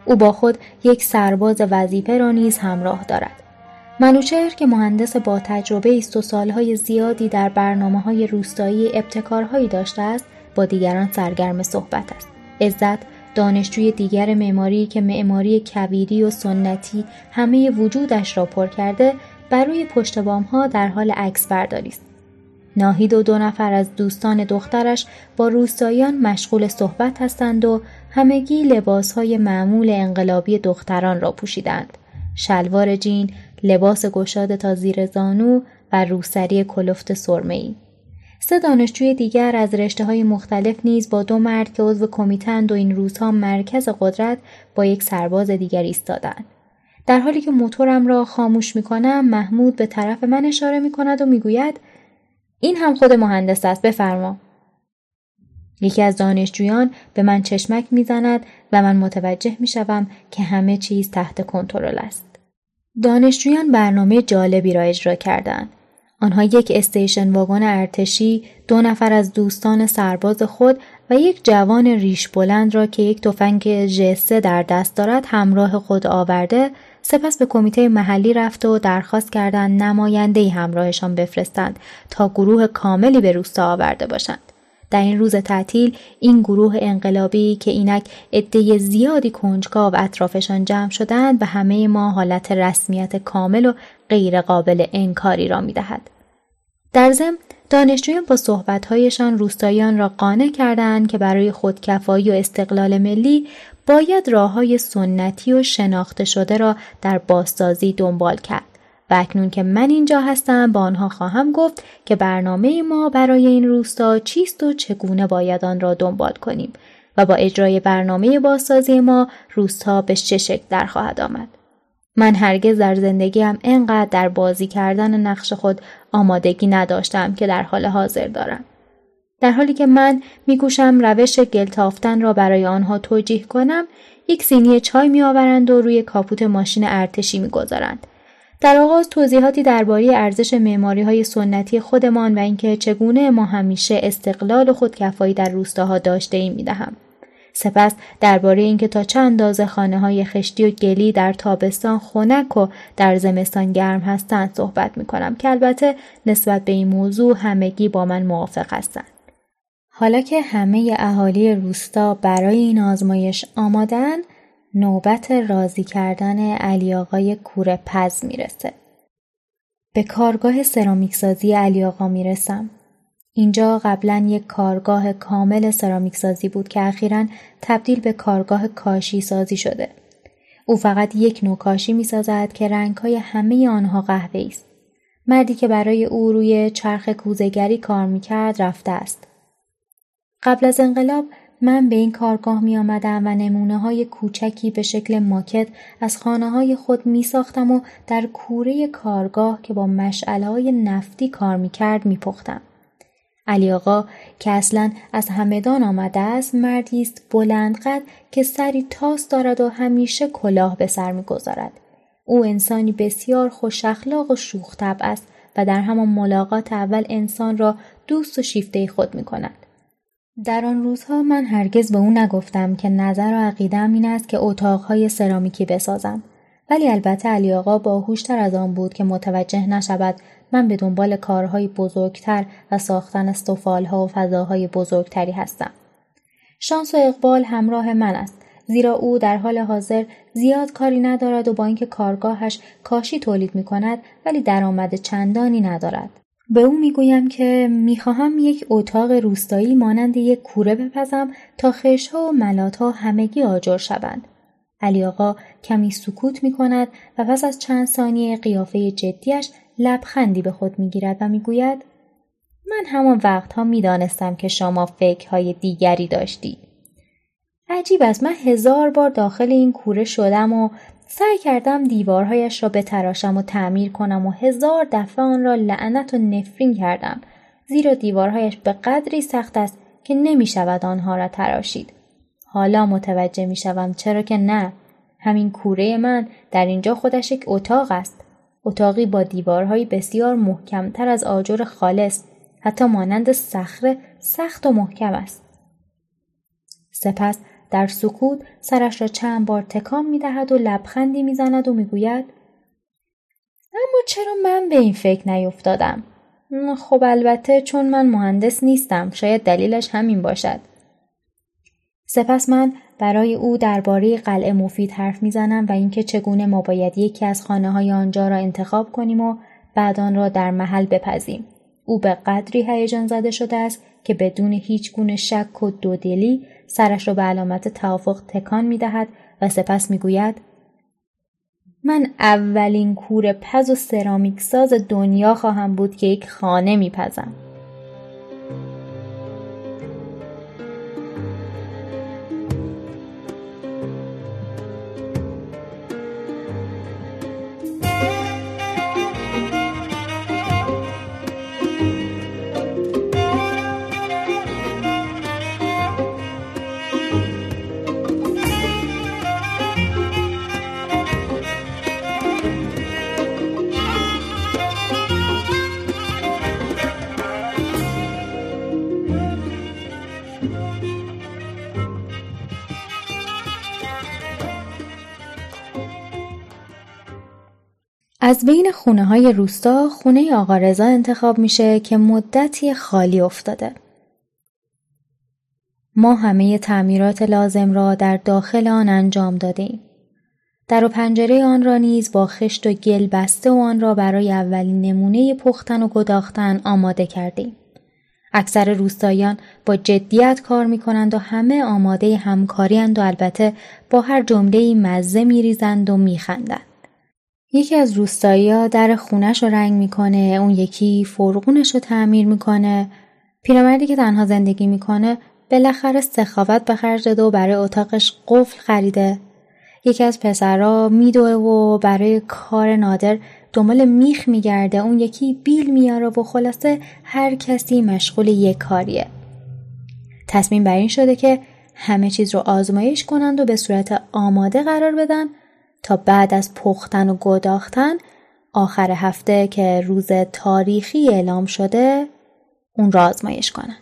[SPEAKER 1] او با خود یک سرباز وظیفه را نیز همراه دارد. منوچهر که مهندس با تجربه است و سالهای زیادی در برنامه های روستایی ابتکارهایی داشته است با دیگران سرگرم صحبت است. عزت دانشجوی دیگر معماری که معماری کبیری و سنتی همه وجودش را پر کرده بر روی پشت ها در حال عکس برداری است. ناهید و دو نفر از دوستان دخترش با روستاییان مشغول صحبت هستند و همگی لباسهای معمول انقلابی دختران را پوشیدند. شلوار جین، لباس گشاد تا زیر زانو و روسری کلفت سرمه‌ای. سه دانشجوی دیگر از رشته های مختلف نیز با دو مرد که عضو کمیتند و این روزها مرکز قدرت با یک سرباز دیگر ایستادند. در حالی که موتورم را خاموش می کنم محمود به طرف من اشاره می کند و می گوید این هم خود مهندس است بفرما. یکی از دانشجویان به من چشمک می‌زند و من متوجه می شوم که همه چیز تحت کنترل است. دانشجویان برنامه جالبی را اجرا کردند. آنها یک استیشن واگن ارتشی، دو نفر از دوستان سرباز خود و یک جوان ریش بلند را که یک تفنگ جسه در دست دارد همراه خود آورده سپس به کمیته محلی رفت و درخواست کردند نماینده همراهشان بفرستند تا گروه کاملی به روستا آورده باشند. در این روز تعطیل این گروه انقلابی که اینک عده زیادی کنجکاو اطرافشان جمع شدند به همه ما حالت رسمیت کامل و غیرقابل انکاری را می‌دهد. در ضمن دانشجویان با صحبتهایشان روستاییان را قانع کردند که برای خودکفایی و استقلال ملی باید راه های سنتی و شناخته شده را در بازسازی دنبال کرد. و اکنون که من اینجا هستم با آنها خواهم گفت که برنامه ما برای این روستا چیست و چگونه باید آن را دنبال کنیم و با اجرای برنامه بازسازی ما روستا به چه شکل در خواهد آمد. من هرگز در زندگیم انقدر در بازی کردن نقش خود آمادگی نداشتم که در حال حاضر دارم. در حالی که من میکوشم روش گلتافتن را برای آنها توجیه کنم یک سینی چای میآورند و روی کاپوت ماشین ارتشی می‌گذارند در آغاز توضیحاتی درباره ارزش معماری های سنتی خودمان و اینکه چگونه ما همیشه استقلال و خودکفایی در روستاها داشته ایم می دهم. سپس درباره اینکه تا چه اندازه خانه های خشتی و گلی در تابستان خنک و در زمستان گرم هستند صحبت می کنم که البته نسبت به این موضوع همگی با من موافق هستند. حالا که همه اهالی روستا برای این آزمایش آمادن نوبت راضی کردن علی آقای کوره پز می‌رسه. به کارگاه سرامیکسازی علی آقا می‌رسم. اینجا قبلا یک کارگاه کامل سرامیکسازی بود که اخیرا تبدیل به کارگاه کاشی سازی شده. او فقط یک نوع کاشی می سازد که رنگ های همه آنها قهوه است. مردی که برای او روی چرخ کوزگری کار می کرد رفته است. قبل از انقلاب من به این کارگاه می آمدم و نمونه های کوچکی به شکل ماکت از خانه های خود می ساختم و در کوره کارگاه که با مشعله های نفتی کار می کرد می پختم. علی آقا که اصلا از همدان آمده است مردی است بلندقد که سری تاس دارد و همیشه کلاه به سر می‌گذارد او انسانی بسیار خوش اخلاق و شوخ است و در همان ملاقات اول انسان را دوست و شیفته خود می کند. در آن روزها من هرگز به او نگفتم که نظر و عقیدم این است که اتاقهای سرامیکی بسازم ولی البته علی آقا باهوشتر از آن بود که متوجه نشود من به دنبال کارهای بزرگتر و ساختن استفالها و فضاهای بزرگتری هستم. شانس و اقبال همراه من است زیرا او در حال حاضر زیاد کاری ندارد و با اینکه کارگاهش کاشی تولید می کند ولی درآمد چندانی ندارد. به او می‌گویم که می‌خواهم یک اتاق روستایی مانند یک کوره بپزم تا خشها و ملاتها همگی آجر شوند. علی آقا کمی سکوت می کند و پس از چند ثانیه قیافه جدیش لبخندی به خود می‌گیرد و می‌گوید من همان وقتها می‌دانستم که شما فکرهای دیگری داشتی. عجیب است من هزار بار داخل این کوره شدم و سعی کردم دیوارهایش را بتراشم و تعمیر کنم و هزار دفعه آن را لعنت و نفرین کردم. زیرا دیوارهایش به قدری سخت است که نمی شود آنها را تراشید. حالا متوجه می شوم چرا که نه. همین کوره من در اینجا خودش یک اتاق است. اتاقی با دیوارهایی بسیار محکمتر از آجر خالص حتی مانند صخره سخت و محکم است. سپس در سکوت سرش را چند بار تکان می دهد و لبخندی می زند و می گوید اما چرا من به این فکر نیفتادم؟ خب البته چون من مهندس نیستم شاید دلیلش همین باشد. سپس من برای او درباره قلعه مفید حرف می‌زنم و اینکه چگونه ما باید یکی از خانه های آنجا را انتخاب کنیم و بعد آن را در محل بپزیم. او به قدری هیجان زده شده است که بدون هیچ گونه شک و دودلی سرش را به علامت توافق تکان می دهد و سپس می گوید من اولین کور پز و سرامیک ساز دنیا خواهم بود که یک خانه میپزم. از بین خونه های روستا خونه آقا رضا انتخاب میشه که مدتی خالی افتاده. ما همه تعمیرات لازم را در داخل آن انجام دادیم. در و پنجره آن را نیز با خشت و گل بسته و آن را برای اولین نمونه پختن و گداختن آماده کردیم. اکثر روستاییان با جدیت کار می کنند و همه آماده همکاری و البته با هر جمله مزه می ریزند و می خندند. یکی از روستایی در خونش رو رنگ می‌کنه اون یکی فرغونش رو تعمیر می‌کنه. پیرمردی که تنها زندگی می‌کنه بالاخره سخاوت به خرج داده و برای اتاقش قفل خریده. یکی از پسرا میدوه و برای کار نادر دنبال میخ میگرده. اون یکی بیل میاره و خلاصه هر کسی مشغول یک کاریه. تصمیم بر این شده که همه چیز رو آزمایش کنند و به صورت آماده قرار بدن تا بعد از پختن و گداختن آخر هفته که روز تاریخی اعلام شده اون را آزمایش کنن.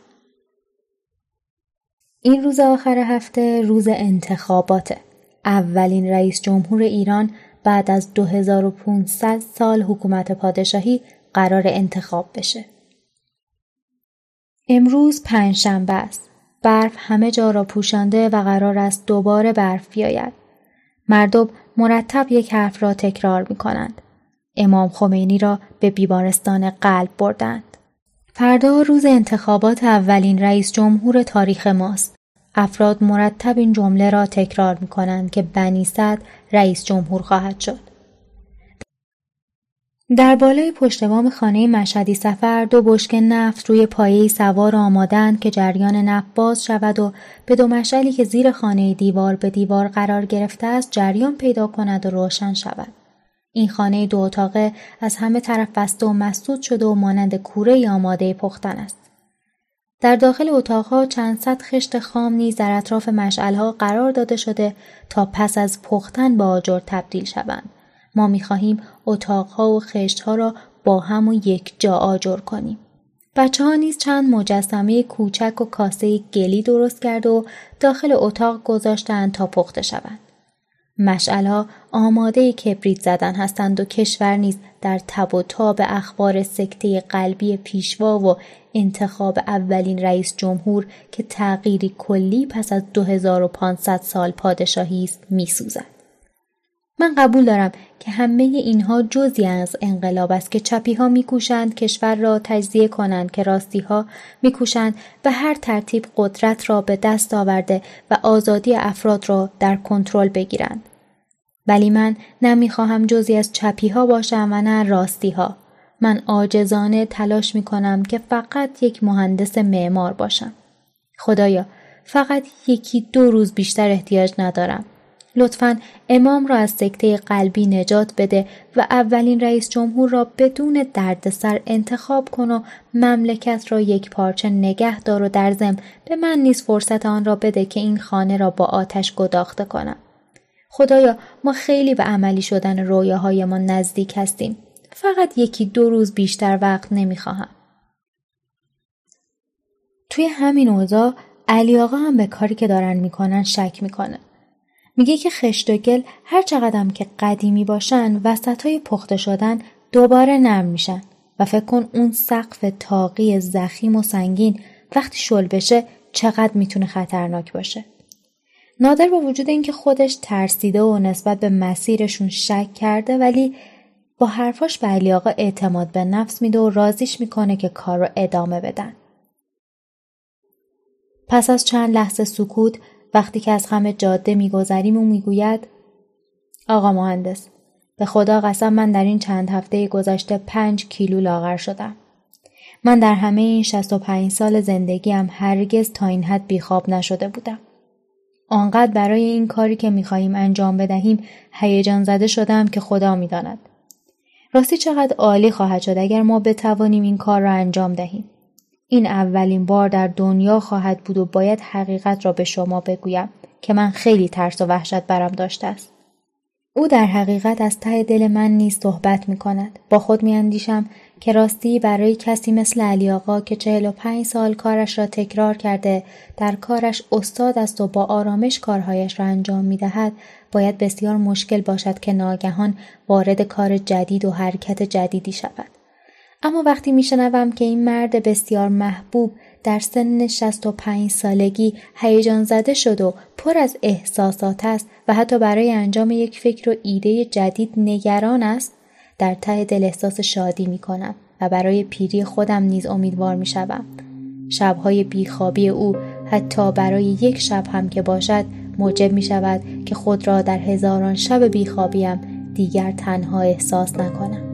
[SPEAKER 1] این روز آخر هفته روز انتخاباته. اولین رئیس جمهور ایران بعد از 2500 سال حکومت پادشاهی قرار انتخاب بشه. امروز پنجشنبه است. برف همه جا را پوشانده و قرار است دوباره برف بیاید. مردم مرتب یک حرف را تکرار می کنند. امام خمینی را به بیمارستان قلب بردند. فردا روز انتخابات اولین رئیس جمهور تاریخ ماست. افراد مرتب این جمله را تکرار می کنند که بنی صد رئیس جمهور خواهد شد. در بالای پشتبام خانه مشهدی سفر دو بشک نفت روی پایه سوار آمادند که جریان نفت باز شود و به دو مشعلی که زیر خانه دیوار به دیوار قرار گرفته است جریان پیدا کند و روشن شود. این خانه دو اتاقه از همه طرف بسته و مسدود شده و مانند کوره آماده پختن است. در داخل اتاقها چند صد خشت خام نیز در اطراف مشعلها قرار داده شده تا پس از پختن به آجر تبدیل شوند. ما می خواهیم اتاقها و خشتها را با هم و یک جا آجر کنیم. بچه ها نیز چند مجسمه کوچک و کاسه گلی درست کرد و داخل اتاق گذاشتند تا پخته شوند. مشعلها آماده کبریت زدن هستند و کشور نیز در تب و تاب اخبار سکته قلبی پیشوا و انتخاب اولین رئیس جمهور که تغییری کلی پس از 2500 سال پادشاهی است میسوزد. من قبول دارم که همه اینها جزی از انقلاب است که چپی ها میکوشند کشور را تجزیه کنند که راستی ها میکوشند به هر ترتیب قدرت را به دست آورده و آزادی افراد را در کنترل بگیرند. ولی من نمی‌خواهم جزی از چپی ها باشم و نه راستی ها. من آجزانه تلاش می کنم که فقط یک مهندس معمار باشم. خدایا فقط یکی دو روز بیشتر احتیاج ندارم. لطفا امام را از سکته قلبی نجات بده و اولین رئیس جمهور را بدون دردسر انتخاب کن و مملکت را یک پارچه نگه دار و در زم به من نیز فرصت آن را بده که این خانه را با آتش گداخته کنم. خدایا ما خیلی به عملی شدن رویاهایمان نزدیک هستیم. فقط یکی دو روز بیشتر وقت نمی‌خواهم. توی همین اوضاع علی آقا هم به کاری که دارن می‌کنن شک می‌کنه. میگه که خشت و گل هر چقدرم که قدیمی باشن وسط های پخته شدن دوباره نرم میشن و فکر کن اون سقف تاقی زخیم و سنگین وقتی شل بشه چقدر می‌تونه خطرناک باشه. نادر با وجود اینکه خودش ترسیده و نسبت به مسیرشون شک کرده ولی با حرفاش به علی آقا اعتماد به نفس میده و رازیش می‌کنه که کار رو ادامه بدن. پس از چند لحظه سکوت وقتی که از همه جاده میگذریم و می‌گوید آقا مهندس به خدا قسم من در این چند هفته گذشته پنج کیلو لاغر شدم. من در همه این پنج سال زندگیم هرگز تا این حد بیخواب نشده بودم. آنقدر برای این کاری که می‌خواهیم انجام بدهیم هیجان زده شدم که خدا می‌داند. راستی چقدر عالی خواهد شد اگر ما بتوانیم این کار را انجام دهیم. این اولین بار در دنیا خواهد بود و باید حقیقت را به شما بگویم که من خیلی ترس و وحشت برم داشته است. او در حقیقت از ته دل من نیز صحبت می کند. با خود می اندیشم که راستی برای کسی مثل علی آقا که چهل و پنج سال کارش را تکرار کرده در کارش استاد است و با آرامش کارهایش را انجام می دهد باید بسیار مشکل باشد که ناگهان وارد کار جدید و حرکت جدیدی شود. اما وقتی میشنوم که این مرد بسیار محبوب در سن 65 سالگی هیجان زده شد و پر از احساسات است و حتی برای انجام یک فکر و ایده جدید نگران است در ته دل احساس شادی می کنم و برای پیری خودم نیز امیدوار می شوم. شبهای بیخوابی او حتی برای یک شب هم که باشد موجب می شود که خود را در هزاران شب بیخوابیم دیگر تنها احساس نکنم.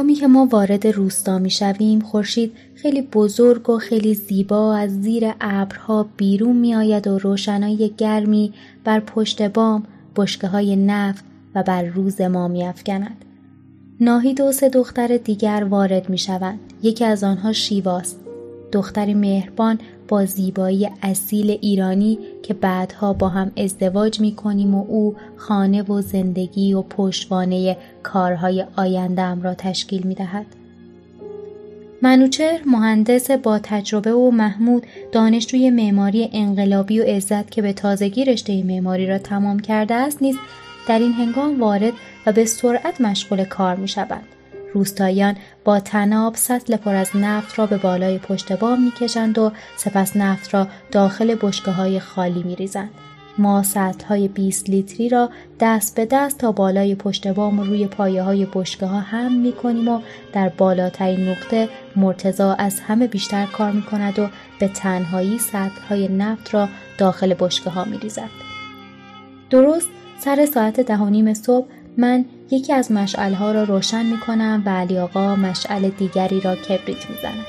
[SPEAKER 1] هنگامی که ما وارد روستا می شویم خورشید خیلی بزرگ و خیلی زیبا از زیر ابرها بیرون می آید و روشنایی گرمی بر پشت بام بشکه های نفت و بر روز ما می افکند. ناهید و سه دختر دیگر وارد می شوند. یکی از آنها شیواست. دختری مهربان با زیبایی اصیل ایرانی که بعدها با هم ازدواج می کنیم و او خانه و زندگی و پشتوانه کارهای آیندهم را تشکیل می دهد. منوچهر مهندس با تجربه و محمود دانشجوی معماری انقلابی و عزت که به تازگی رشته معماری را تمام کرده است نیز در این هنگام وارد و به سرعت مشغول کار می شود. روستاییان با تناب سطل پر از نفت را به بالای پشت بام می‌کشند و سپس نفت را داخل بشکه های خالی میریزند. ما سطل های 20 لیتری را دست به دست تا بالای پشت بام و روی پایه های بشکه ها هم می کنیم و در بالاترین نقطه مرتزا از همه بیشتر کار می کند و به تنهایی سطل های نفت را داخل بشکه ها می ریزد. درست سر ساعت ده و نیم صبح من یکی از مشعلها را روشن می کنم و علی آقا مشعل دیگری را کبریت می زند.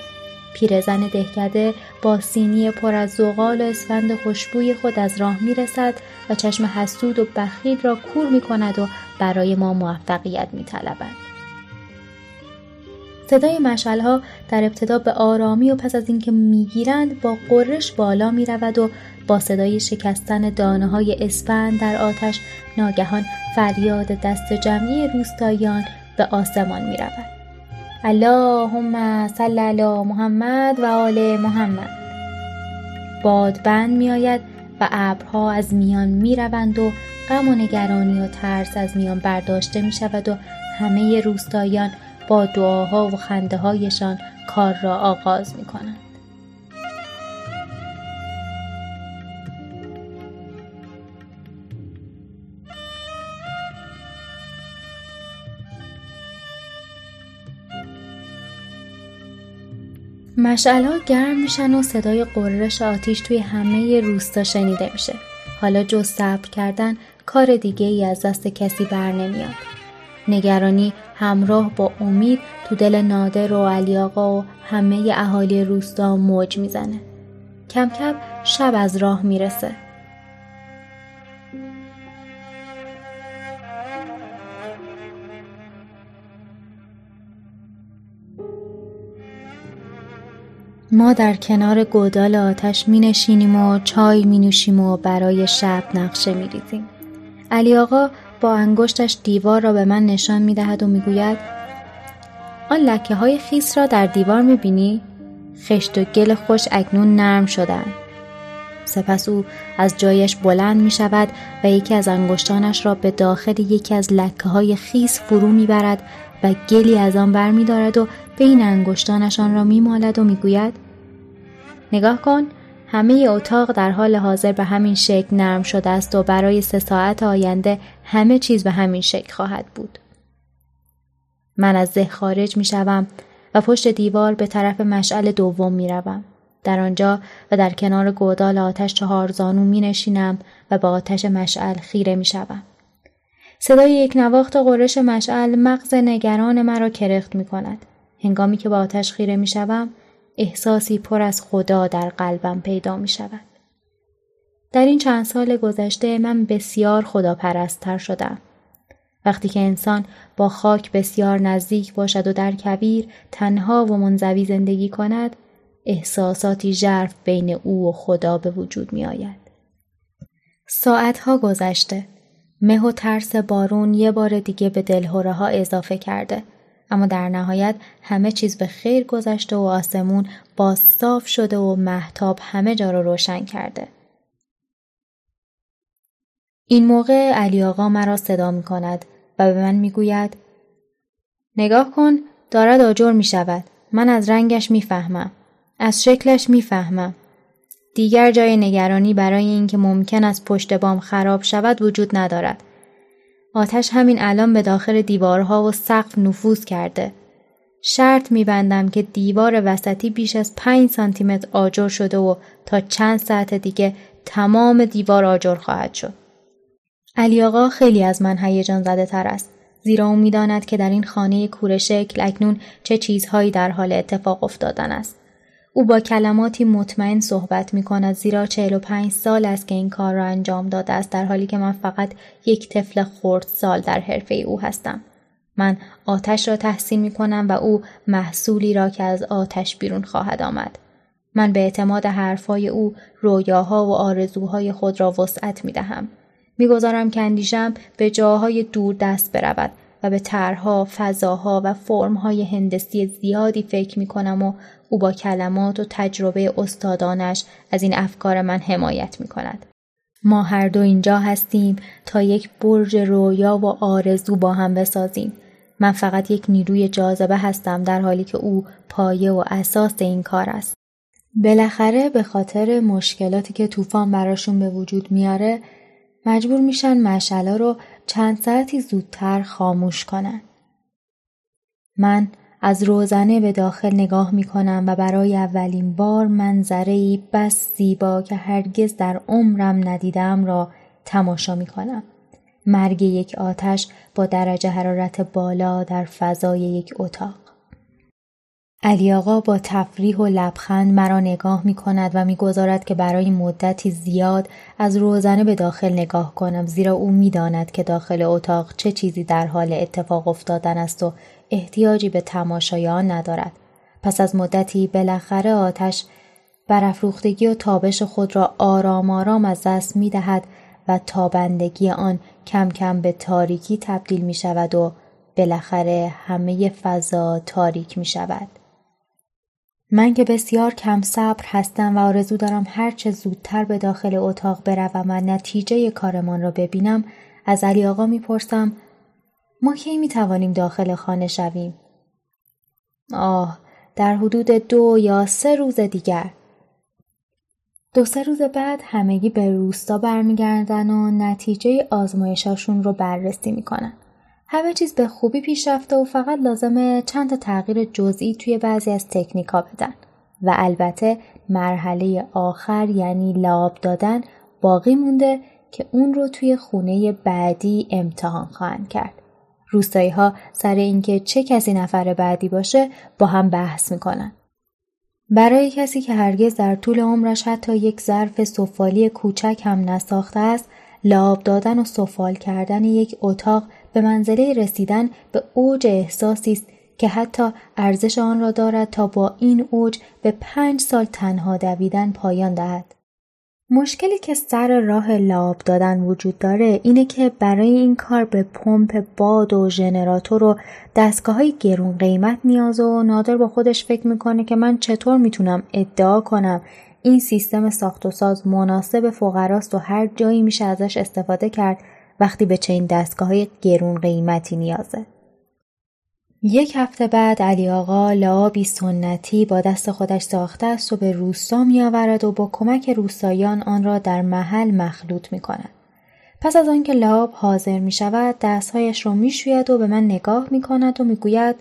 [SPEAKER 1] پیرزن دهکده با سینی پر از زغال و اسفند خوشبوی خود از راه می رسد و چشم حسود و بخیل را کور می کند و برای ما موفقیت می طلبد. صدای مشعلها در ابتدا به آرامی و پس از اینکه می‌گیرند با قررش بالا می رود و با صدای شکستن دانه های اسفند در آتش ناگهان فریاد دست جمعی روستاییان به آسمان می رود. اللهم صل علی محمد و آل محمد بادبند می آید و ابرها از میان می روند و غم و نگرانی و ترس از میان برداشته می شود و همه روستاییان با دعاها و خنده هایشان کار را آغاز می کنند. ها گرم میشن و صدای قررش آتیش توی همه روستا شنیده میشه. حالا جز صبر کردن کار دیگه ای از دست کسی بر نمیاد. نگرانی همراه با امید تو دل نادر و علی آقا و همه اهالی روستا موج می‌زنه. کم کم شب از راه می‌رسه. ما در کنار گودال آتش می نشینیم و چای می نوشیم و برای شب نقشه می ریزیم. علی آقا با انگشتش دیوار را به من نشان می دهد و می گوید آن لکه های خیس را در دیوار می بینی؟ خشت و گل خوش اکنون نرم شدن. سپس او از جایش بلند می شود و یکی از انگشتانش را به داخل یکی از لکه های خیس فرو می برد و گلی از آن بر می دارد و بین انگشتانشان را می مالد و می گوید نگاه کن همه اتاق در حال حاضر به همین شکل نرم شده است و برای سه ساعت آینده همه چیز به همین شکل خواهد بود. من از ده خارج می شوم و پشت دیوار به طرف مشعل دوم می روم. در آنجا و در کنار گودال آتش چهار زانو می نشینم و با آتش مشعل خیره می شوم. صدای یک نواخت قرش مشعل مغز نگران مرا کرخت می کند. هنگامی که با آتش خیره می شوم احساسی پر از خدا در قلبم پیدا می شود. در این چند سال گذشته من بسیار خدا پرستتر شدم. وقتی که انسان با خاک بسیار نزدیک باشد و در کبیر تنها و منزوی زندگی کند احساساتی ژرف بین او و خدا به وجود می آید. ساعتها گذشته مه و ترس بارون یه بار دیگه به دلهوره ها اضافه کرده اما در نهایت همه چیز به خیر گذشته و آسمون باز صاف شده و محتاب همه جا رو روشن کرده. این موقع علی آقا مرا صدا می کند و به من می گوید نگاه کن دارد آجر می شود. من از رنگش می فهمم. از شکلش می فهمم. دیگر جای نگرانی برای اینکه ممکن است پشت بام خراب شود وجود ندارد. آتش همین الان به داخل دیوارها و سقف نفوذ کرده. شرط میبندم که دیوار وسطی بیش از پنج سانتیمتر آجر شده و تا چند ساعت دیگه تمام دیوار آجر خواهد شد. علی آقا خیلی از من هیجان زده تر است. زیرا او می‌داند که در این خانه کوره شکل اکنون چه چیزهایی در حال اتفاق افتادن است. او با کلماتی مطمئن صحبت می کند زیرا 45 سال است که این کار را انجام داده است در حالی که من فقط یک طفل خرد سال در حرفه او هستم. من آتش را تحسین می کنم و او محصولی را که از آتش بیرون خواهد آمد. من به اعتماد حرفهای او رویاها و آرزوهای خود را وسعت می دهم. می‌گذارم که اندیشم به جاهای دور دست برود و به طرحها، فضاها و فرمهای هندسی زیادی فکر می کنم و او با کلمات و تجربه استادانش از این افکار من حمایت می کند. ما هر دو اینجا هستیم تا یک برج رویا و آرزو با هم بسازیم. من فقط یک نیروی جاذبه هستم در حالی که او پایه و اساس این کار است. بالاخره به خاطر مشکلاتی که طوفان براشون به وجود میاره مجبور میشن مشعله رو چند ساعتی زودتر خاموش کنن. من از روزنه به داخل نگاه می کنم و برای اولین بار منظره بس زیبا که هرگز در عمرم ندیدم را تماشا می کنم. مرگ یک آتش با درجه حرارت بالا در فضای یک اتاق. علی آقا با تفریح و لبخند مرا نگاه می کند و می‌گذارد که برای مدتی زیاد از روزنه به داخل نگاه کنم زیرا او می‌داند که داخل اتاق چه چیزی در حال اتفاق افتادن است و احتیاجی به تماشای آن ندارد. پس از مدتی بالاخره آتش برافروختگی و تابش خود را آرام آرام از دست می دهد و تابندگی آن کم کم به تاریکی تبدیل می شود و بالاخره همه فضا تاریک می شود. من که بسیار کم صبر هستم و آرزو دارم هرچه زودتر به داخل اتاق بروم و نتیجه کارمان را ببینم از علی آقا می‌پرسم ما کی می توانیم داخل خانه شویم؟ آه در حدود دو یا سه روز دیگر دو سه روز بعد همگی به روستا برمیگردن و نتیجه آزمایشاشون رو بررسی می‌کنن. همه چیز به خوبی پیش رفته و فقط لازمه چند تا تغییر جزئی توی بعضی از تکنیکا بدن و البته مرحله آخر یعنی لاب دادن باقی مونده که اون رو توی خونه بعدی امتحان خواهند کرد. روستایی ها سر اینکه چه کسی نفر بعدی باشه با هم بحث می‌کنن. برای کسی که هرگز در طول عمرش حتی یک ظرف سفالی کوچک هم نساخته است لاب دادن و سفال کردن یک اتاق به منزله رسیدن به اوج احساسی است که حتی ارزش آن را دارد تا با این اوج به پنج سال تنها دویدن پایان دهد. مشکلی که سر راه لاب دادن وجود داره اینه که برای این کار به پمپ باد و ژنراتور و دستگاه های گرون قیمت نیاز و نادر با خودش فکر می‌کنه که من چطور می‌تونم ادعا کنم این سیستم ساخت و ساز مناسب فقراست و هر جایی میشه ازش استفاده کرد وقتی به چنین دستگاه های گرون قیمتی نیازه. یک هفته بعد علی آقا لعابی سنتی با دست خودش ساخته است و به روستا می آورد و با کمک روستایان آن را در محل مخلوط می کند. پس از آنکه لعاب حاضر می شود دستهایش را می شوید و به من نگاه می کند و می گوید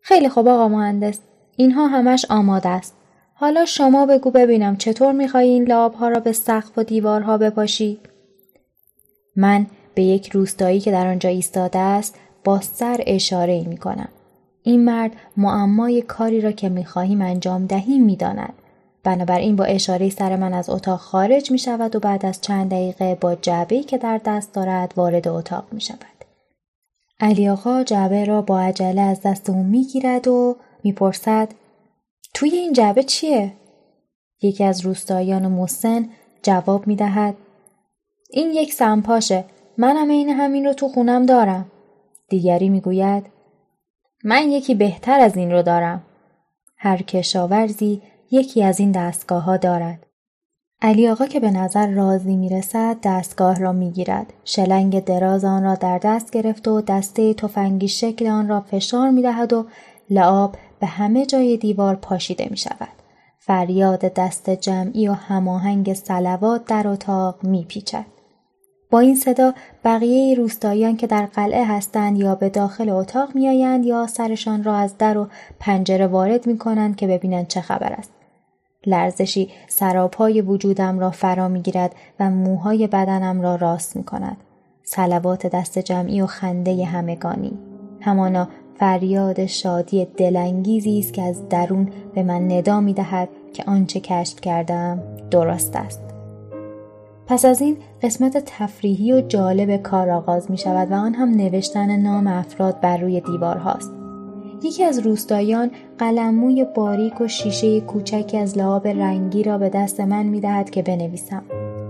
[SPEAKER 1] خیلی خوب آقا مهندس اینها همش آماده است. حالا شما بگو ببینم چطور می این لعاب ها را به سقف و دیوارها بپاشی؟ من به یک روستایی که در آنجا ایستاده است با سر اشاره می کنم. این مرد معمای کاری را که می خواهیم انجام دهیم می داند. بنابراین با اشاره سر من از اتاق خارج می شود و بعد از چند دقیقه با جعبه که در دست دارد وارد اتاق می شود. علی آقا جعبه را با عجله از دست او می گیرد و می‌پرسد توی این جعبه چیه؟ یکی از روستایان مسن جواب می دهد این یک سمپاشه منم این همین رو تو خونم دارم. دیگری می‌گوید من یکی بهتر از این رو دارم. هر کشاورزی یکی از این دستگاه ها دارد. علی آقا که به نظر راضی می رسد دستگاه را می گیرد. شلنگ دراز آن را در دست گرفت و دسته تفنگی شکل آن را فشار می دهد و لعاب به همه جای دیوار پاشیده می شود. فریاد دست جمعی و هماهنگ سلوات در اتاق می پیچد. با این صدا بقیه روستاییان که در قلعه هستند یا به داخل اتاق میآیند یا سرشان را از در و پنجره وارد می کنند که ببینند چه خبر است. لرزشی سراپای وجودم را فرا می گیرد و موهای بدنم را راست می کند. سلوات دست جمعی و خنده همگانی. همانا فریاد شادی دلانگیزی است که از درون به من ندا می دهد که آنچه کشف کردم درست است. پس از این قسمت تفریحی و جالب کار آغاز می شود و آن هم نوشتن نام افراد بر روی دیوار هاست. یکی از روستایان قلموی باریک و شیشه کوچکی از لعاب رنگی را به دست من می دهد که بنویسم.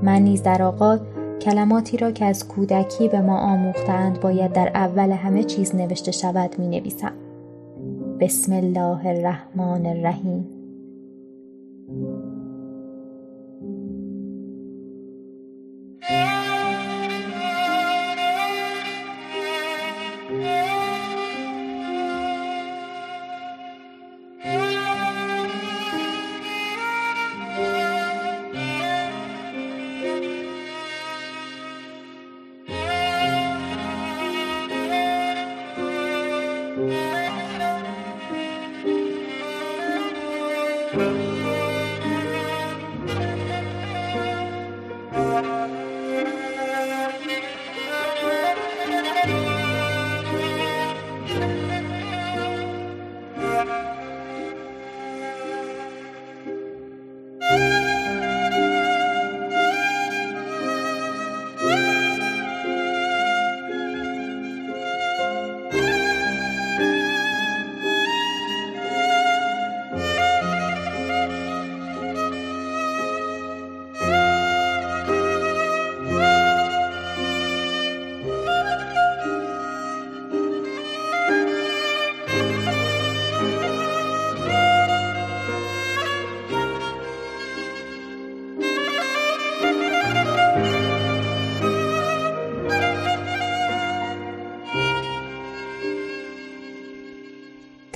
[SPEAKER 1] من نیز در آغاز کلماتی را که از کودکی به ما آموختند باید در اول همه چیز نوشته شود می نویسم. بسم الله الرحمن الرحیم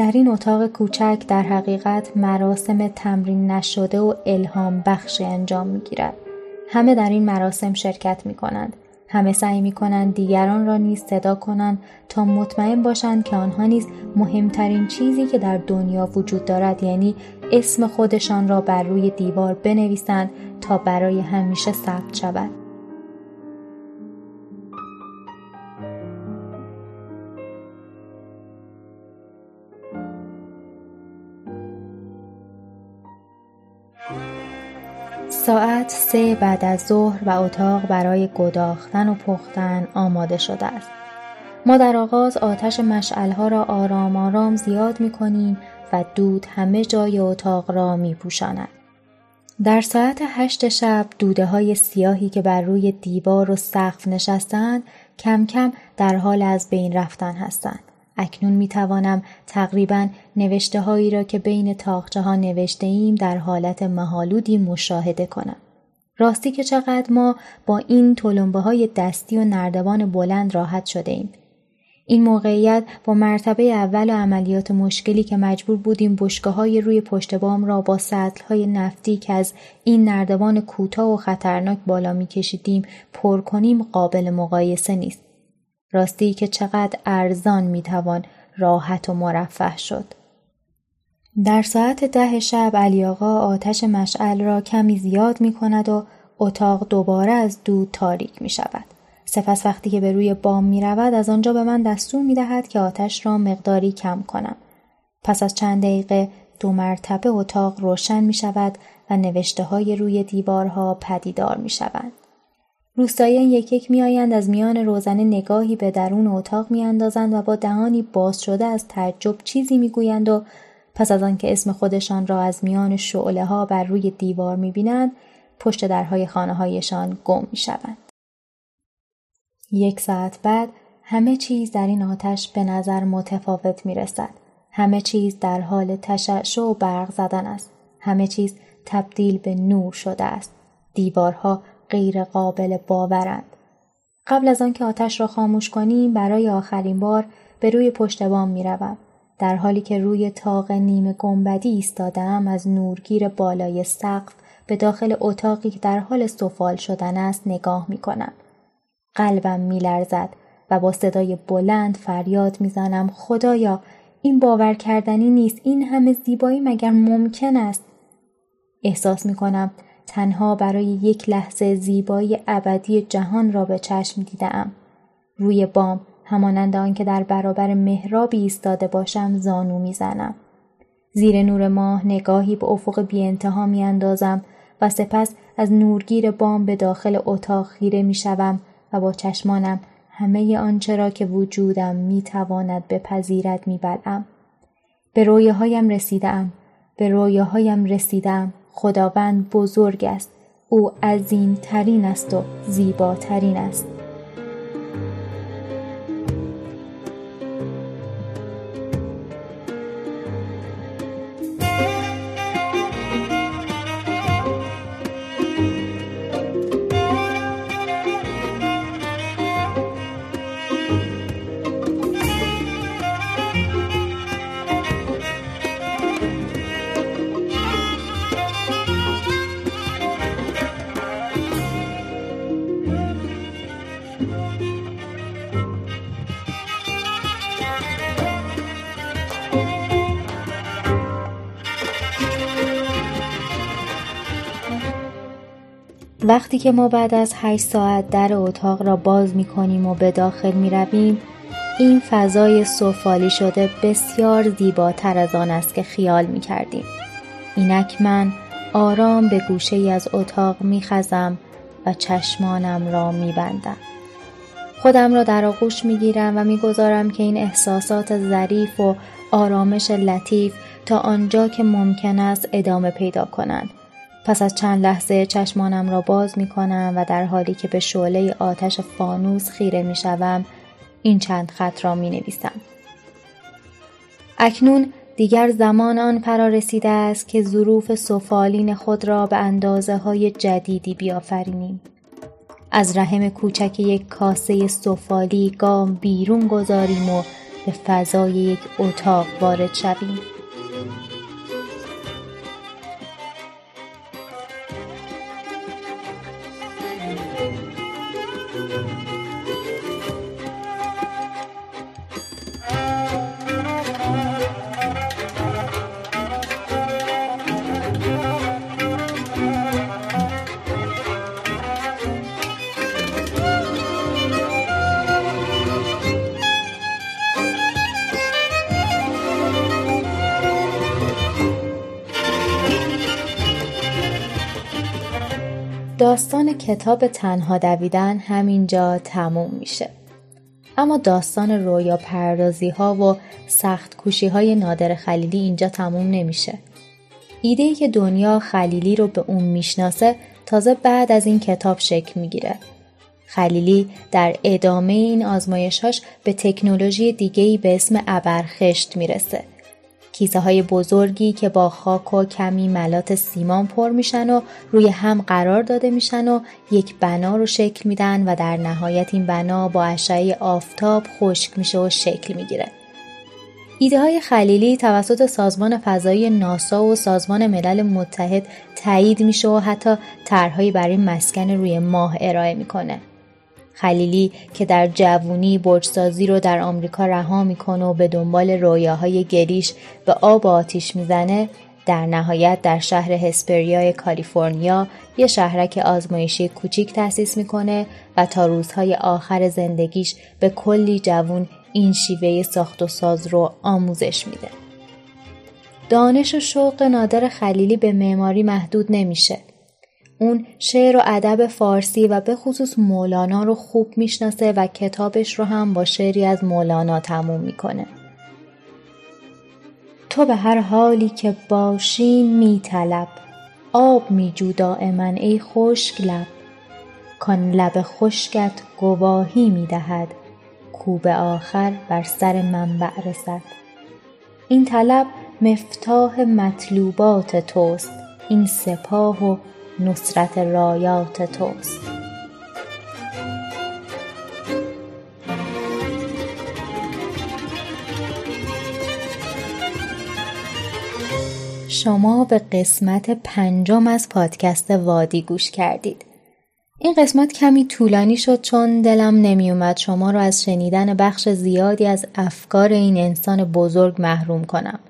[SPEAKER 1] در این اتاق کوچک در حقیقت مراسم تمرین نشده و الهام بخش انجام می گیرد. همه در این مراسم شرکت می کنند. همه سعی می کنند دیگران را نیز صدا کنند تا مطمئن باشند که آنها نیز مهمترین چیزی که در دنیا وجود دارد یعنی اسم خودشان را بر روی دیوار بنویسند تا برای همیشه ثبت شود. ساعت سه بعد از ظهر و اتاق برای گداختن و پختن آماده شده است. ما در آغاز آتش مشعلها را آرام آرام زیاد می کنیم و دود همه جای اتاق را می پوشاند. در ساعت هشت شب دوده های سیاهی که بر روی دیوار و سقف نشستند کم کم در حال از بین رفتن هستند. اکنون می توانم تقریبا نوشته هایی را که بین تاخچه ها نوشته ایم در حالت محالودی مشاهده کنم. راستی که چقدر ما با این تلمبه های دستی و نردبان بلند راحت شده ایم. این موقعیت با مرتبه اول و عملیات مشکلی که مجبور بودیم بشگاه های روی پشت بام را با سطل های نفتی که از این نردبان کوتاه و خطرناک بالا می کشیدیم پر کنیم قابل مقایسه نیست. راستی که چقدر ارزان می‌توان راحت و مرفه شد. در ساعت ده شب علی آقا آتش مشعل را کمی زیاد می کند و اتاق دوباره از دود تاریک می شود. سپس وقتی که به روی بام می رود از آنجا به من دستور می دهد که آتش را مقداری کم کنم. پس از چند دقیقه دو مرتبه اتاق روشن می شود و نوشته های روی دیوارها پدیدار می شوند. روستاییان یک یک میآیند از میان روزنه نگاهی به درون اتاق میاندازند و با دهانی باز شده از تعجب چیزی می‌گویند و پس از آنکه اسم خودشان را از میان شعله ها بر روی دیوار می‌بینند پشت درهای خانه هایشان گم می‌شوند. یک ساعت بعد همه چیز در این آتش به نظر متفاوت می رسد. همه چیز در حال تشعشع و برق زدن است. همه چیز تبدیل به نور شده است. دیوارها غیر قابل باورند. قبل از آنکه آتش را خاموش کنیم برای آخرین بار به روی پشت بام می روم. در حالی که روی تاق نیمه گنبدی ایستادم از نورگیر بالای سقف به داخل اتاقی که در حال سفال شدن است نگاه می کنم. قلبم می لرزد و با صدای بلند فریاد می‌زنم خدایا این باور کردنی نیست این همه زیبایی مگر ممکن است احساس می کنم تنها برای یک لحظه زیبایی ابدی جهان را به چشم دیدم. روی بام همانند آنکه در برابر مهرابی ایستاده باشم زانو می‌زنم. زیر نور ماه نگاهی به افق بی انتها می اندازم و سپس از نورگیر بام به داخل اتاق خیره می شوم و با چشمانم همه آنچه را که وجودم می تواند بپذیرد می بلم. به رویاهایم رسیدم. به رویاهایم رسیدم. خداوند بزرگ است. او عظیم ترین است و زیباترین است. وقتی که ما بعد از هشت ساعت در اتاق را باز می کنیم و به داخل می رویم این فضای سفالی شده بسیار زیباتر از آن است که خیال می کردیم. اینک من آرام به گوشه ای از اتاق می خزم و چشمانم را می بندم. خودم را در آغوش می گیرم و می گذارم که این احساسات ظریف و آرامش لطیف تا آنجا که ممکن است ادامه پیدا کنند پس از چند لحظه چشمانم را باز می کنم و در حالی که به شعله آتش فانوس خیره می شوم این چند خط را می نویسم. اکنون دیگر زمان آن فرا رسیده است که ظروف سفالین خود را به اندازه های جدیدی بیافرینیم. از رحم کوچک یک کاسه سفالی گام بیرون گذاریم و به فضای یک اتاق وارد شویم کتاب تنها دویدن همینجا تموم میشه. اما داستان رویا پردازی ها و سخت کوشی های نادر خلیلی اینجا تموم نمیشه. ایده ای که دنیا خلیلی رو به اون می‌شناسه تازه بعد از این کتاب شکل می‌گیره. خلیلی در ادامه این آزمایشهاش به تکنولوژی دیگهی به اسم ابرخشت می‌رسه کیسه های بزرگی که با خاک و کمی ملات سیمان پر میشن و روی هم قرار داده میشن و یک بنا رو شکل میدن و در نهایت این بنا با اشعه آفتاب خشک میشه و شکل می‌گیره. ایده های خلیلی توسط سازمان فضایی ناسا و سازمان ملل متحد تایید میشه و حتی طرحهایی برای مسکن روی ماه ارائه می‌کنه. خلیلی که در جوونی برجسازی رو در آمریکا رها می‌کنه و به دنبال رویاهای گریش به آب و آتیش می‌زنه در نهایت در شهر هسپریای کالیفرنیا یه شهرک آزمایشی کوچیک تأسیس می‌کنه و تا روزهای آخر زندگیش به کلی جوون این شیوه ساخت و ساز رو آموزش میده. دانش و شوق نادر خلیلی به معماری محدود نمیشه. اون شعر و ادب فارسی و به خصوص مولانا رو خوب می‌شناسه و کتابش رو هم با شعری از مولانا تموم می‌کنه. تو به هر حالی که باشی میطلب آب میجو دائما ای خشک لب کان لب خشکت گواهی می‌دهد کوب آخر بر سر منبع رسد این طلب مفتاح مطلوبات توست این سپاه و نصرت رایات توست شما به قسمت پنجم از پادکست وادی گوش کردید. این قسمت کمی طولانی شد چون دلم نمیومد شما را از شنیدن بخش زیادی از افکار این انسان بزرگ محروم کنم.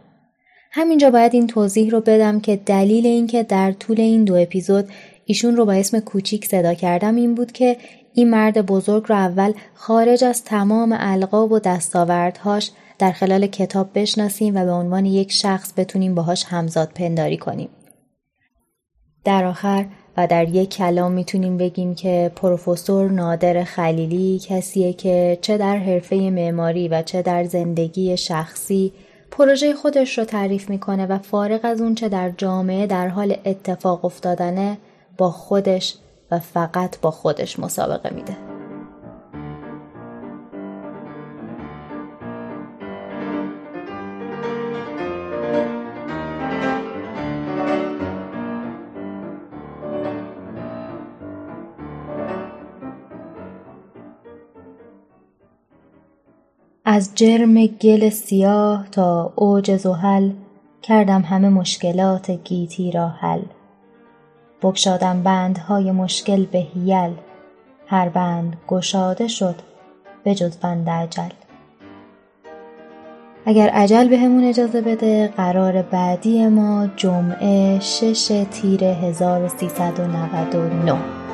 [SPEAKER 1] همینجا باید این توضیح رو بدم که دلیل اینکه در طول این دو اپیزود ایشون رو با اسم کوچیک صدا کردم این بود که این مرد بزرگ رو اول خارج از تمام القاب و دستاوردهاش در خلال کتاب بشناسیم و به عنوان یک شخص بتونیم باهاش همزاد پنداری کنیم. در آخر و در یک کلام می‌تونیم بگیم که پروفسور نادر خلیلی کسیه که چه در حرفه معماری و چه در زندگی شخصی پروژه خودش رو تعریف می‌کنه و فارغ از اون چه در جامعه در حال اتفاق افتادنه با خودش و فقط با خودش مسابقه میده. از جرم گل سیاه تا اوج زحل کردم همه مشکلات گیتی را حل. بگشادم بندهای مشکل به هیل هر بند گشاده شد به جز بند عجل اگر عجل به همون اجازه بده قرار بعدی ما جمعه شش تیر 1399